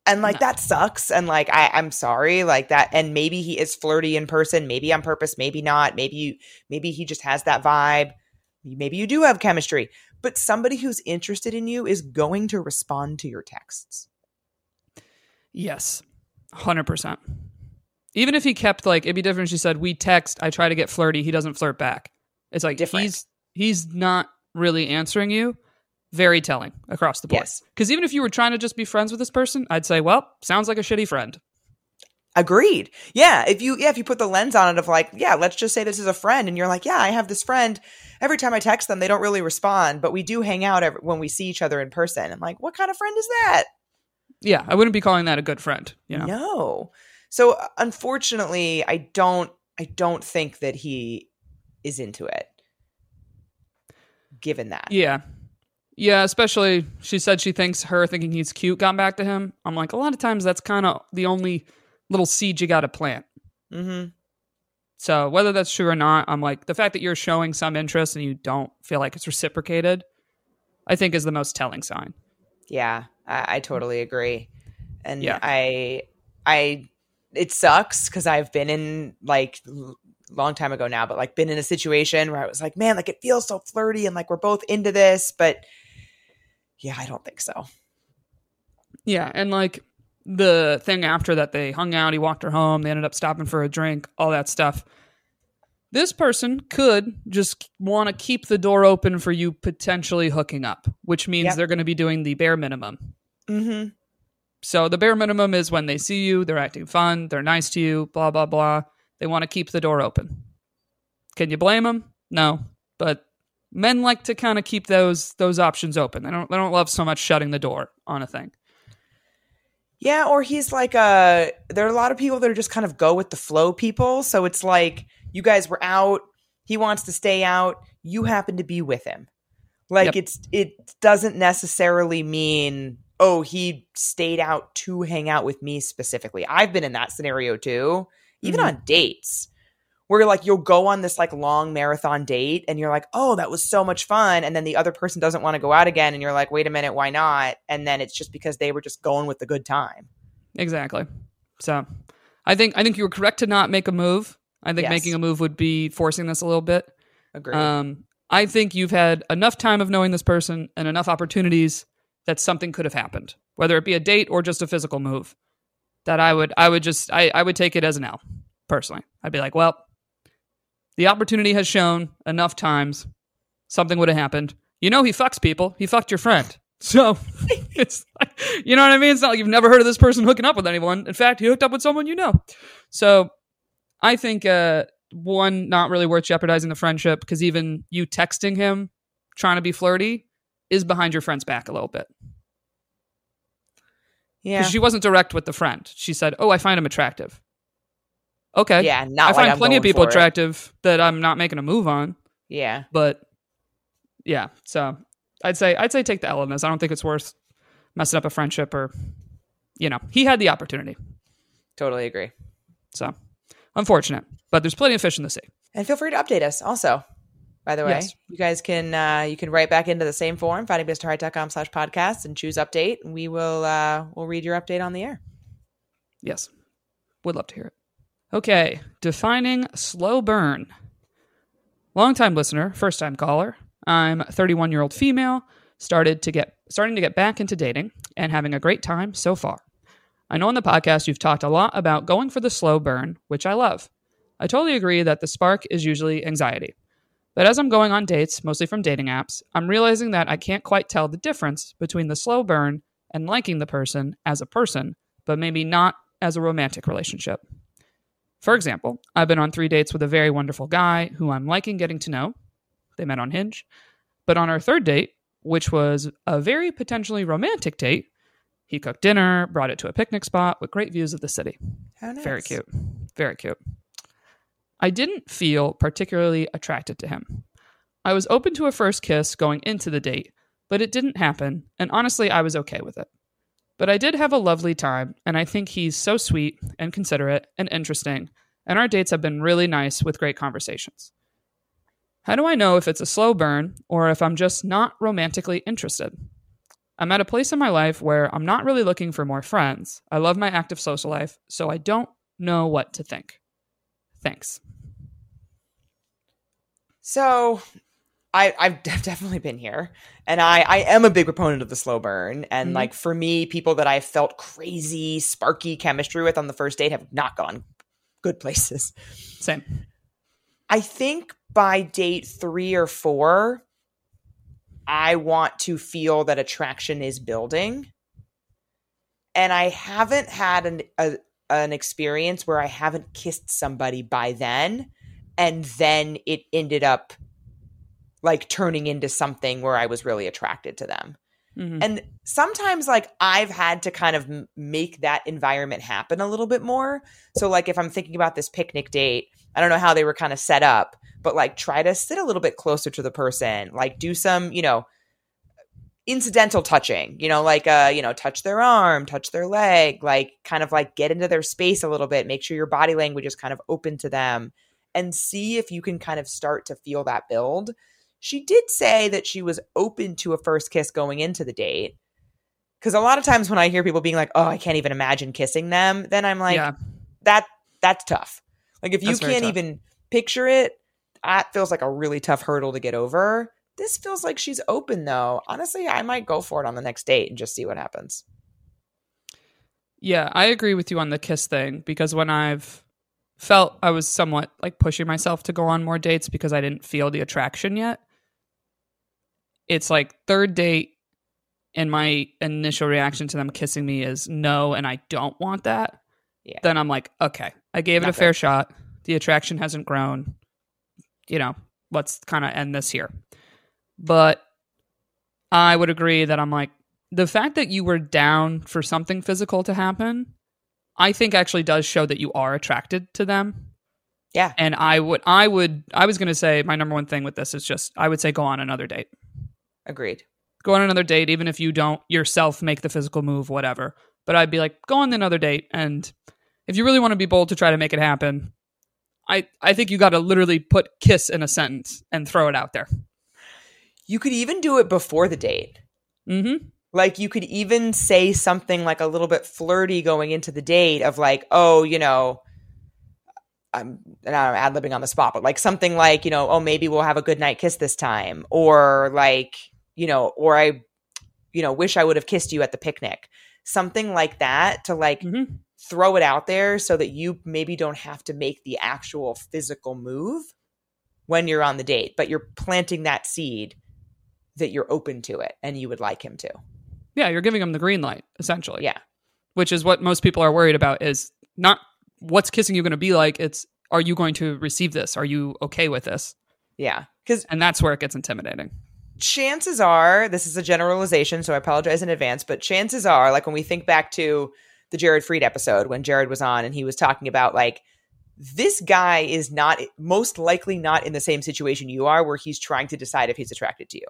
And like No. that sucks. And like I, I'm sorry, like that. And maybe he is flirty in person, maybe on purpose, maybe not. Maybe you, maybe he just has that vibe. Maybe you do have chemistry. But somebody who's interested in you is going to respond to your texts. Yes. 100%. Even if he kept like it'd be different if she said we text, I try to get flirty, he doesn't flirt back. It's like Different. he's he's not really answering you. Very telling across the board. Yes. Cuz even if you were trying to just be friends with this person, I'd say, well, sounds like a shitty friend. Agreed. Yeah. If you yeah, if you put the lens on it of like, yeah, let's just say this is a friend, and you're like, yeah, I have this friend. Every time I text them, they don't really respond, but we do hang out every, when we see each other in person. I'm like, what kind of friend is that? Yeah, I wouldn't be calling that a good friend. You know. No. So unfortunately, I don't I don't think that he is into it. Given that. Yeah. Yeah, especially she said she thinks her thinking he's cute got back to him. I'm like, a lot of times that's kind of the only little seed you got to plant. Mm-hmm. So whether that's true or not, I'm like the fact that you're showing some interest and you don't feel like it's reciprocated, I think is the most telling sign. Yeah, I, I totally agree. And Yeah. I I it sucks because I've been in like long time ago now, but like been in a situation where I was like, man, like it feels so flirty and like we're both into this, but yeah, I don't think so. Yeah, and like the thing after that, they hung out. He walked her home. They ended up stopping for a drink. All that stuff. This person could just want to keep the door open for you potentially hooking up, which means Yep. they're going to be doing the bare minimum. Mm-hmm. So the bare minimum is when they see you, they're acting fun, they're nice to you, blah blah blah. They want to keep the door open. Can you blame them? No, but men like to kind of keep those those options open. They don't they don't love so much shutting the door on a thing. Yeah, or he's like a there are a lot of people that are just kind of go with the flow people. So it's like you guys were out, he wants to stay out, you happen to be with him. Like Yep. it's it doesn't necessarily mean oh, he stayed out to hang out with me specifically. I've been in that scenario too, even Mhm. on dates. Where like you'll go on this like long marathon date and you're like, "Oh, that was so much fun." And then the other person doesn't want to go out again and you're like, "Wait a minute, why not?" And then it's just because they were just going with the good time. Exactly. So, I think I think you were correct to not make a move. I think Yes. making a move would be forcing this a little bit. Agreed. Um, I think you've had enough time of knowing this person and enough opportunities that something could have happened, whether it be a date or just a physical move. That I would, I would just, I, I would take it as an L. Personally, I'd be like, well, the opportunity has shown enough times something would have happened. You know, he fucks people. He fucked your friend. So it's, like, you know what I mean? It's not like you've never heard of this person hooking up with anyone. In fact, he hooked up with someone you know. So I think uh, one not really worth jeopardizing the friendship because even you texting him trying to be flirty is behind your friend's back a little bit yeah. she wasn't direct with the friend she said oh i find him attractive okay yeah, not i find plenty of people for it. attractive that i'm not making a move on Yeah. but yeah so i'd say i'd say take the L this i don't think it's worth messing up a friendship or you know he had the opportunity Totally agree. so unfortunate but there's plenty of fish in the sea And feel free to update us also. By the way, Yes. you guys can uh, you can write back into the same forum, findingmrheight.com slash podcast and choose update. And we will uh, we'll read your update on the air. Yes. Would love to hear it. Okay. Defining slow burn. Longtime listener, first time caller. I'm 31 year old female, started to get starting to get back into dating and having a great time so far. I know on the podcast you've talked a lot about going for the slow burn, which I love. I totally agree that the spark is usually anxiety. But as I'm going on dates, mostly from dating apps, I'm realizing that I can't quite tell the difference between the slow burn and liking the person as a person, but maybe not as a romantic relationship. For example, I've been on three dates with a very wonderful guy who I'm liking getting to know. They met on Hinge. But on our third date, which was a very potentially romantic date, he cooked dinner, brought it to a picnic spot with great views of the city. How nice. Very cute. Very cute. I didn't feel particularly attracted to him. I was open to a first kiss going into the date, but it didn't happen, and honestly, I was okay with it. But I did have a lovely time, and I think he's so sweet and considerate and interesting, and our dates have been really nice with great conversations. How do I know if it's a slow burn or if I'm just not romantically interested? I'm at a place in my life where I'm not really looking for more friends. I love my active social life, so I don't know what to think. Thanks. So I, I've de- definitely been here, and I, I am a big proponent of the slow burn. And Mhm. like for me, people that I felt crazy, sparky chemistry with on the first date have not gone good places. Same. I think by date three or four, I want to feel that attraction is building. And I haven't had an a, an experience where I haven't kissed somebody by then, and then it ended up like turning into something where I was really attracted to them. Mhm. And sometimes, like, I've had to kind of m- make that environment happen a little bit more. So, like, if I'm thinking about this picnic date, I don't know how they were kind of set up, but like, try to sit a little bit closer to the person, like, do some, you know, incidental touching, you know, like, uh, you know, touch their arm, touch their leg, like, kind of like get into their space a little bit, make sure your body language is kind of open to them, and see if you can kind of start to feel that build she did say that she was open to a first kiss going into the date. Because a lot of times when I hear people being like, "Oh, I can't even imagine kissing them," then I'm like, yeah, "That that's tough." Like if you That's can't even picture it, that feels like a really tough hurdle to get over. This feels like she's open though. Honestly, I might go for it on the next date and just see what happens. yeah, I agree with you on the kiss thing because when I've felt I was somewhat like pushing myself to go on more dates because I didn't feel the attraction yet. It's like third date and my initial reaction to them kissing me is no and I don't want that. Yeah. Then I'm like, okay, I gave it Not a fair shot. The attraction hasn't grown. You know, let's kind of end this here. But I would agree that I'm like the fact that you were down for something physical to happen, I think actually does show that you are attracted to them. Yeah. And I would I would I was going to say my number one thing with this is just I would say go on another date. Agreed. Go on another date even if you don't yourself make the physical move whatever. But I'd be like go on another date and if you really want to be bold to try to make it happen, I I think you got to literally put kiss in a sentence and throw it out there. You could even do it before the date. Mhm. Like you could even say something like a little bit flirty going into the date of like, oh, you know, I'm and I'm ad libbing on the spot, but like something like, you know, oh, maybe we'll have a good night kiss this time, or like, you know, or I, you know, wish I would have kissed you at the picnic, something like that to like Mhm. throw it out there so that you maybe don't have to make the actual physical move when you're on the date, but you're planting that seed that you're open to it and you would like him to. Yeah, you're giving him the green light essentially. Yeah. which is what most people are worried about is not what's kissing you going to be like it's are you going to receive this are you okay with this Yeah. Because and that's where it gets intimidating chances are, this is a generalization, so I apologize in advance, but chances are, like when we think back to the Jared Freid episode when Jared was on and he was talking about like, this guy is not most likely not in the same situation you are where he's trying to decide if he's attracted to you.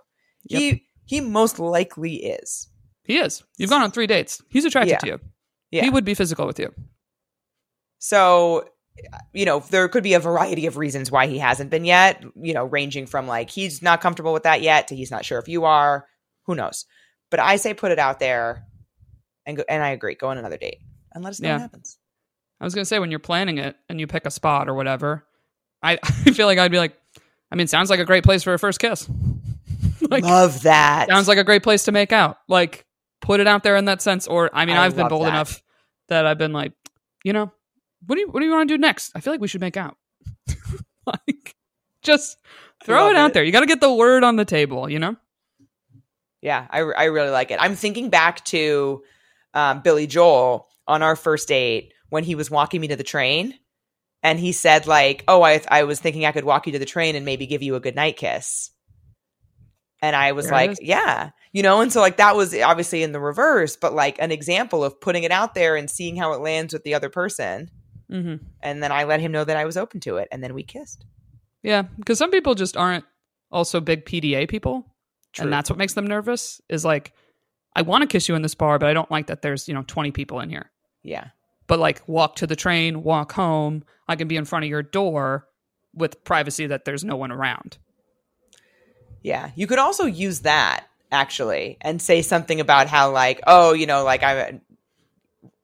He he most likely is. he is you've gone on three dates he's attracted Yeah. to you Yeah. he would be physical with you So, you know, there could be a variety of reasons why he hasn't been yet, you know, ranging from like he's not comfortable with that yet to he's not sure if you are. Who knows? But I say put it out there and go, and I agree, go on another date and let us know Yeah. what happens. i was going to say when you're planning it and you pick a spot or whatever i, I feel like i'd be like i mean sounds like a great place for a first kiss like Love that. sounds like a great place to make out like put it out there in that sense or i mean I have been bold that. enough that i've been like you know what do you what do you want to do next i feel like we should make out like just throw it out it. there you got to get the word on the table you know Yeah, I, I really like it. I'm thinking back to um, Billy Joel on our first date when he was walking me to the train, and he said like, "Oh, I I was thinking I could walk you to the train and maybe give you a good night kiss," and I was There like, "Yeah." You know, and so like that was obviously in the reverse, but like an example of putting it out there and seeing how it lands with the other person. Hmm And then I let him know that I was open to it, and then we kissed. yeah because some people just aren't also big pda people True. and that's what makes them nervous is like i want to kiss you in this bar but i don't like that there's you know 20 people in here Yeah, but like walk to the train, walk home. I can be in front of your door with privacy that there's no one around. Yeah, you could also use that actually and say something about how like, oh, you know, like I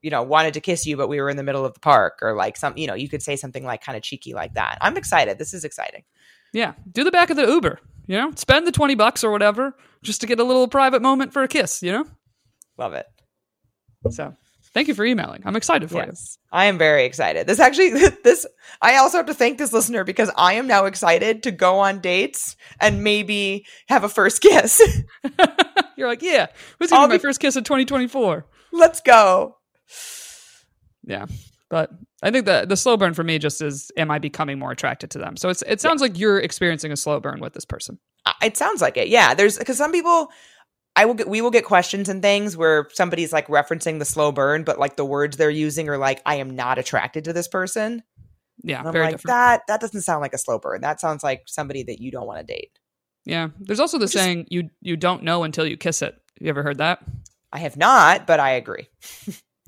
you know, wanted to kiss you but we were in the middle of the park or like some, you know, you could say something like kind of cheeky like that. I'm excited. This is exciting. Yeah, do the back of the Uber. You know, spend the twenty bucks or whatever just to get a little private moment for a kiss. You know. Love it. So thank you for emailing. I'm excited for Yes. I am very excited. This actually this I also have to thank this listener because I am now excited to go on dates and maybe have a first kiss. you. You're like, yeah, who's I'll gonna be my first kiss in 2024? Let's go. Yeah, but I think the the slow burn for me just is, am I becoming more attracted to them? So it's it sounds like you're experiencing a slow burn with this person. It sounds like it. Yeah, there's because some people I will get we will get questions and things where somebody's like referencing the slow burn, but like the words they're using are like, I am not attracted to this person. Yeah, And I'm like, different. that that doesn't sound like a slow burn. That sounds like somebody that you don't want to date. Yeah, there's also the Just- saying you you don't know until you kiss it. You ever heard that? I have not, but I agree.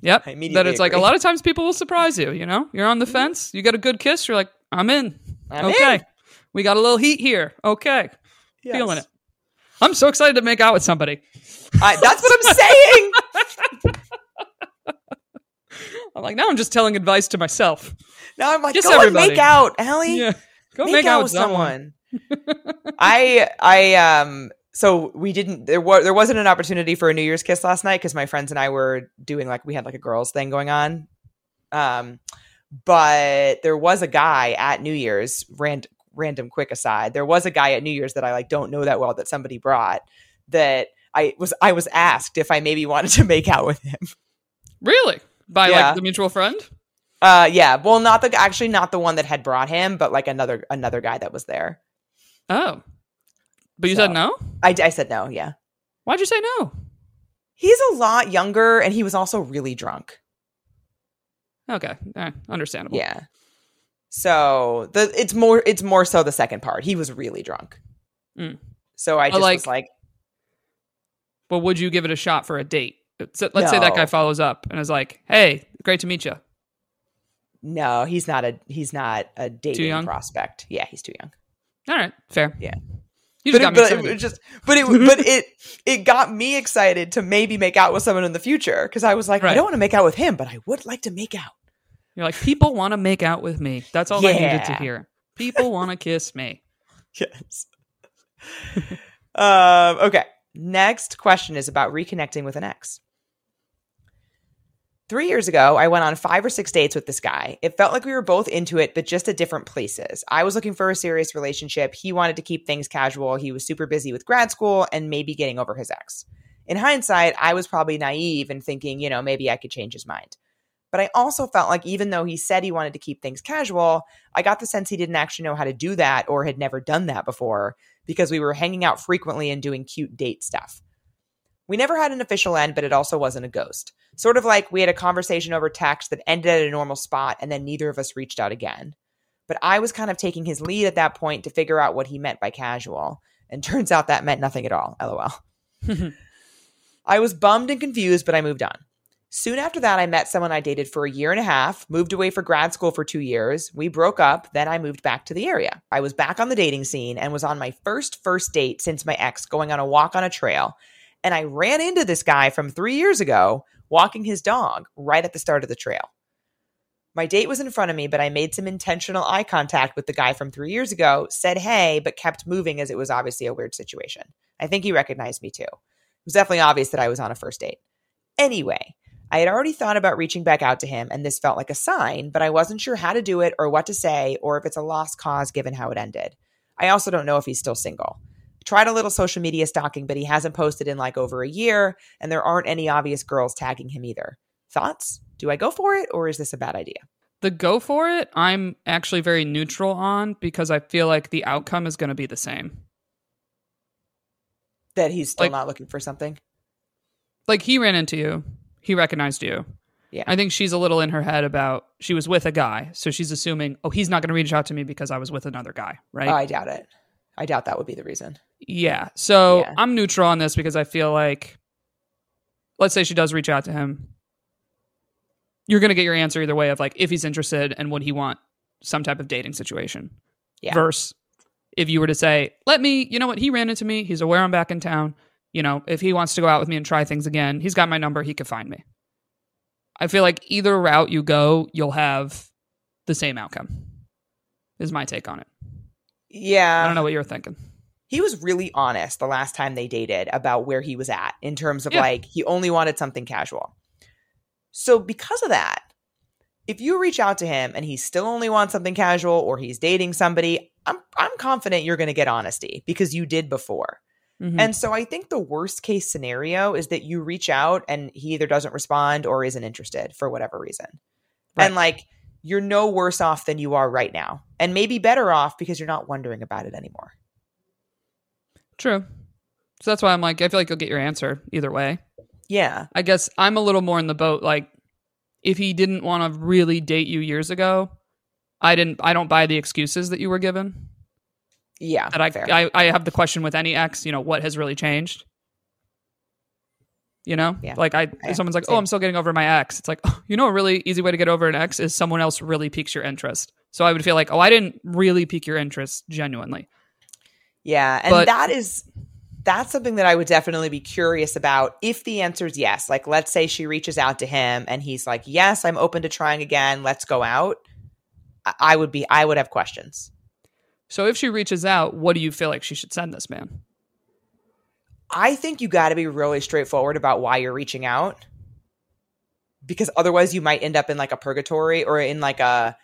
Yep. I that it's like a lot of times people will surprise you. You know, you're on the fence. You get a good kiss. You're like, I'm in. I'm okay, in. we got a little heat here. Okay, Yes. feeling it. I'm so excited to make out with somebody. I, that's what I'm saying. I'm like, now I'm just telling advice to myself. Now I'm like, Kiss go everybody. make out, Ali. Yeah, go make, out, with someone. I I um so we didn't there was there wasn't an opportunity for a New Year's kiss last night because my friends and I were doing like we had like a girls thing going on. Um but there was a guy at New Year's, rand, random quick aside. There was a guy at New Year's that I like don't know that well that somebody brought that I was I was asked if I maybe wanted to make out with him. Really? By Yeah. like the mutual friend? Uh yeah, well not the actually not the one that had brought him, but like another another guy that was there. Oh, but you So- said no. I, I said no, yeah. Why'd you say no? He's a lot younger and he was also really drunk. Okay, eh, understandable. Yeah. So the it's more it's more so the second part. He was really drunk. Mm. So I But, just like- was like, But would you give it a shot for a date? So- let's say that guy follows up and is like, "Hey, great to meet you." no, he's not a he's not a dating prospect. Yeah, he's too young. All right, fair. Yeah. But it, but it just but it but it it got me excited to maybe make out with someone in the future because I was like, I don't want to make out with him, but I would like to make out. You're like, people want to make out with me. That's all I needed to hear. People want to kiss me. Yes. um, okay. Next question is about reconnecting with an ex. Three years ago, I went on five or six dates with this guy. It felt like we were both into it, but just at different places. I was looking for a serious relationship. He wanted to keep things casual. He was super busy with grad school and maybe getting over his ex. In hindsight, I was probably naive and thinking, you know, maybe I could change his mind. But I also felt like even though he said he wanted to keep things casual, I got the sense he didn't actually know how to do that or had never done that before because we were hanging out frequently and doing cute date stuff. We never had an official end, but it also wasn't a ghost. Sort of like we had a conversation over text that ended at a normal spot and then neither of us reached out again. But I was kind of taking his lead at that point to figure out what he meant by casual. And turns out that meant nothing at all. LOL. I was bummed and confused, but I moved on. Soon after that, I met someone I dated for a year and a half, moved away for grad school for two years. We broke up. Then I moved back to the area. I was back on the dating scene and was on my first first date since my ex going on a walk on a trail. And I ran into this guy from three years ago walking his dog right at the start of the trail. My date was in front of me, but I made some intentional eye contact with the guy from three years ago, said hey, but kept moving as it was obviously a weird situation. I think he recognized me too. It was definitely obvious that I was on a first date. Anyway, I had already thought about reaching back out to him, and this felt like a sign, but I wasn't sure how to do it or what to say, or if it's a lost cause given how it ended. I also don't know if he's still single. Tried a little social media stalking, but he hasn't posted in like over a year, and there aren't any obvious girls tagging him either. Thoughts? Do I go for it, or is this a bad idea? The go for it, I'm actually very neutral on because I feel like the outcome is going to be the same. That he's still Like- not looking for something? Like he ran into you, he recognized you. Yeah. I think she's a little in her head about she was with a guy, so she's assuming, oh, he's not going to reach out to me because I was with another guy, right? Oh, I doubt it. I doubt that would be the reason. Yeah. So Yeah. I'm neutral on this because I feel like, let's say she does reach out to him, you're going to get your answer either way of like if he's interested and would he want some type of dating situation. Yeah. Versus if you were to say, let me, you know what, he ran into me. He's aware I'm back in town. You know, if he wants to go out with me and try things again, he's got my number. He could find me. I feel like either route you go, you'll have the same outcome, is my take on it. Yeah. I don't know what you're thinking. he was really honest the last time they dated about where he was at in terms of Yeah. like he only wanted something casual. So because of that, if you reach out to him and he still only wants something casual or he's dating somebody, I'm I'm confident you're going to get honesty because you did before. Mhm. And so I think the worst case scenario is that you reach out and he either doesn't respond or isn't interested for whatever reason. And like you're no worse off than you are right now. And maybe better off because you're not wondering about it anymore. True. So that's why I'm like, I feel like you'll get your answer either way. Yeah. I guess I'm a little more in the boat. Like, if he didn't want to really date you years ago, I didn't. I don't buy the excuses that you were given. Yeah. That I, fair. I, I have the question with any ex. You know, what has really changed? You know, Yeah. like I, Yeah, someone's like. "Oh, I'm still getting over my ex." It's like, oh, you know, a really easy way to get over an ex is someone else really piques your interest. So I would feel like, oh, I didn't really pique your interest genuinely. Yeah, and But- that is that's something that I would definitely be curious about if the answer is yes. Like let's say she reaches out to him and he's like, "Yes, I'm open to trying again. Let's go out." I would be I would have questions. So if she reaches out, what do you feel like she should send this man? I think you got to be really straightforward about why you're reaching out. Because otherwise you might end up in like a purgatory or in like a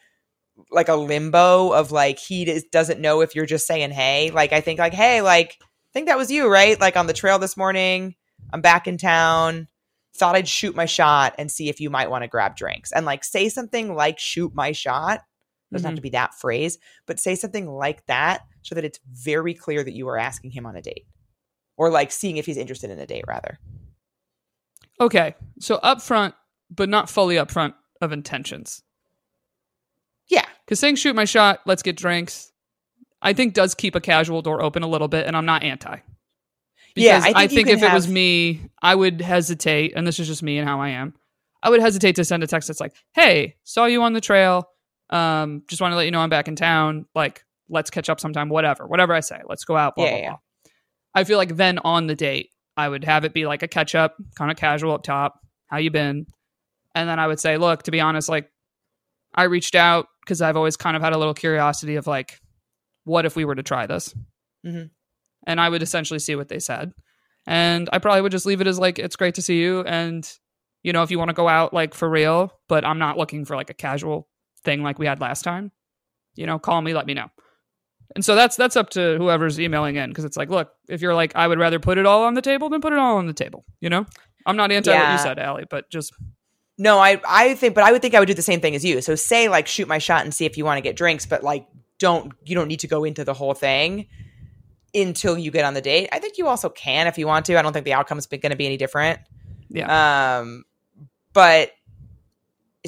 like a limbo of like he does- doesn't know if you're just saying hey. Like I think like hey, like I think that was you, right? Like on the trail this morning, I'm back in town. Thought I'd shoot my shot and see if you might want to grab drinks. And like say something like shoot my shot. Doesn't have Mhm. to be that phrase, but say something like that so that it's very clear that you are asking him on a date. Or like seeing if he's interested in a date rather. Okay, so upfront, but not fully upfront of intentions. Yeah. Because saying shoot my shot, let's get drinks, I think does keep a casual door open a little bit, and I'm not anti. Yeah, Because I I think you think, if it was me, I would hesitate, and this is just me and how I am. I would hesitate to send a text that's like, "Hey, saw you on the trail. Um, just want to let you know I'm back in town. Like, let's catch up sometime. Whatever, whatever I say. Let's go out. Blah Yeah, blah yeah. blah." I feel like then on the date, I would have it be like a catch up, kind of casual up top. How you been? And then I would say, look, to be honest, like I reached out because I've always kind of had a little curiosity of like, what if we were to try this? Mhm. And I would essentially see what they said. And I probably would just leave it as like, it's great to see you. And, you know, if you want to go out like for real, but I'm not looking for like a casual thing like we had last time, you know, call me, let me know. And so that's that's up to whoever's emailing in because it's like, look, if you're like, I would rather put it all on the table than put it all on the table. You know, I'm not anti what you said, Ali, but just No, I I think but I would think I would do the same thing as you. So say like shoot my shot and see if you want to get drinks, but like don't you don't need to go into the whole thing until you get on the date. I think you also can if you want to. I don't think the outcome is going to be any different. yeah, Um but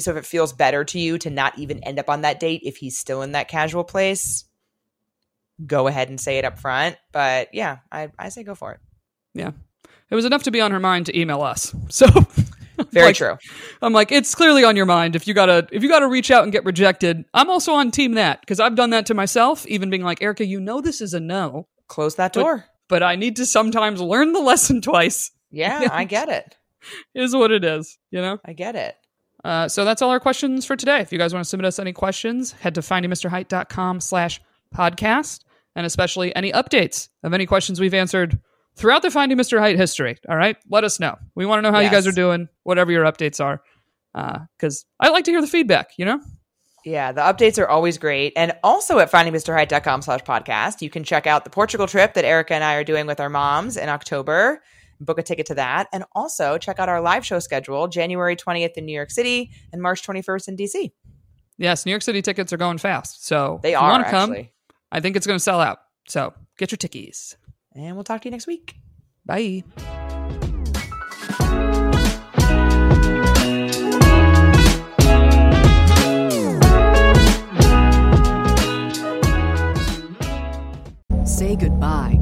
so if it feels better to you to not even end up on that date if he's still in that casual place, go ahead and say it up front. But yeah, I I say go for it. Yeah. It was enough to be on her mind to email us. So Very like, true. I'm like, it's clearly on your mind. If you gotta, if you gotta reach out and get rejected, I'm also on team that because I've done that to myself. Even being like, Erica, you know this is a no, Close that but- door. but I need to sometimes learn the lesson twice. Yeah, I get it. Is what it is, you know. I get it. Uh, so that's all our questions for today. If you guys want to submit us any questions, head to findingmrheight.com slash podcast, and especially any updates of any questions we've answered throughout the Finding Mr. Height history. All right, let us know. We want to know how you guys are doing, whatever your updates are, uh, because I like to hear the feedback. You know, Yeah, the updates are always great. And also at findingmrheight.com slash podcast, you can check out the Portugal trip that Erica and I are doing with our moms in October. Book a ticket to that. And also check out our live show schedule January 20th in New York City and March 21st in DC. yes, New York City tickets are going fast, so They if you are want to come, actually. I think it's going to sell out. So get your tickies. And we'll talk to you next week. Bye. Say goodbye to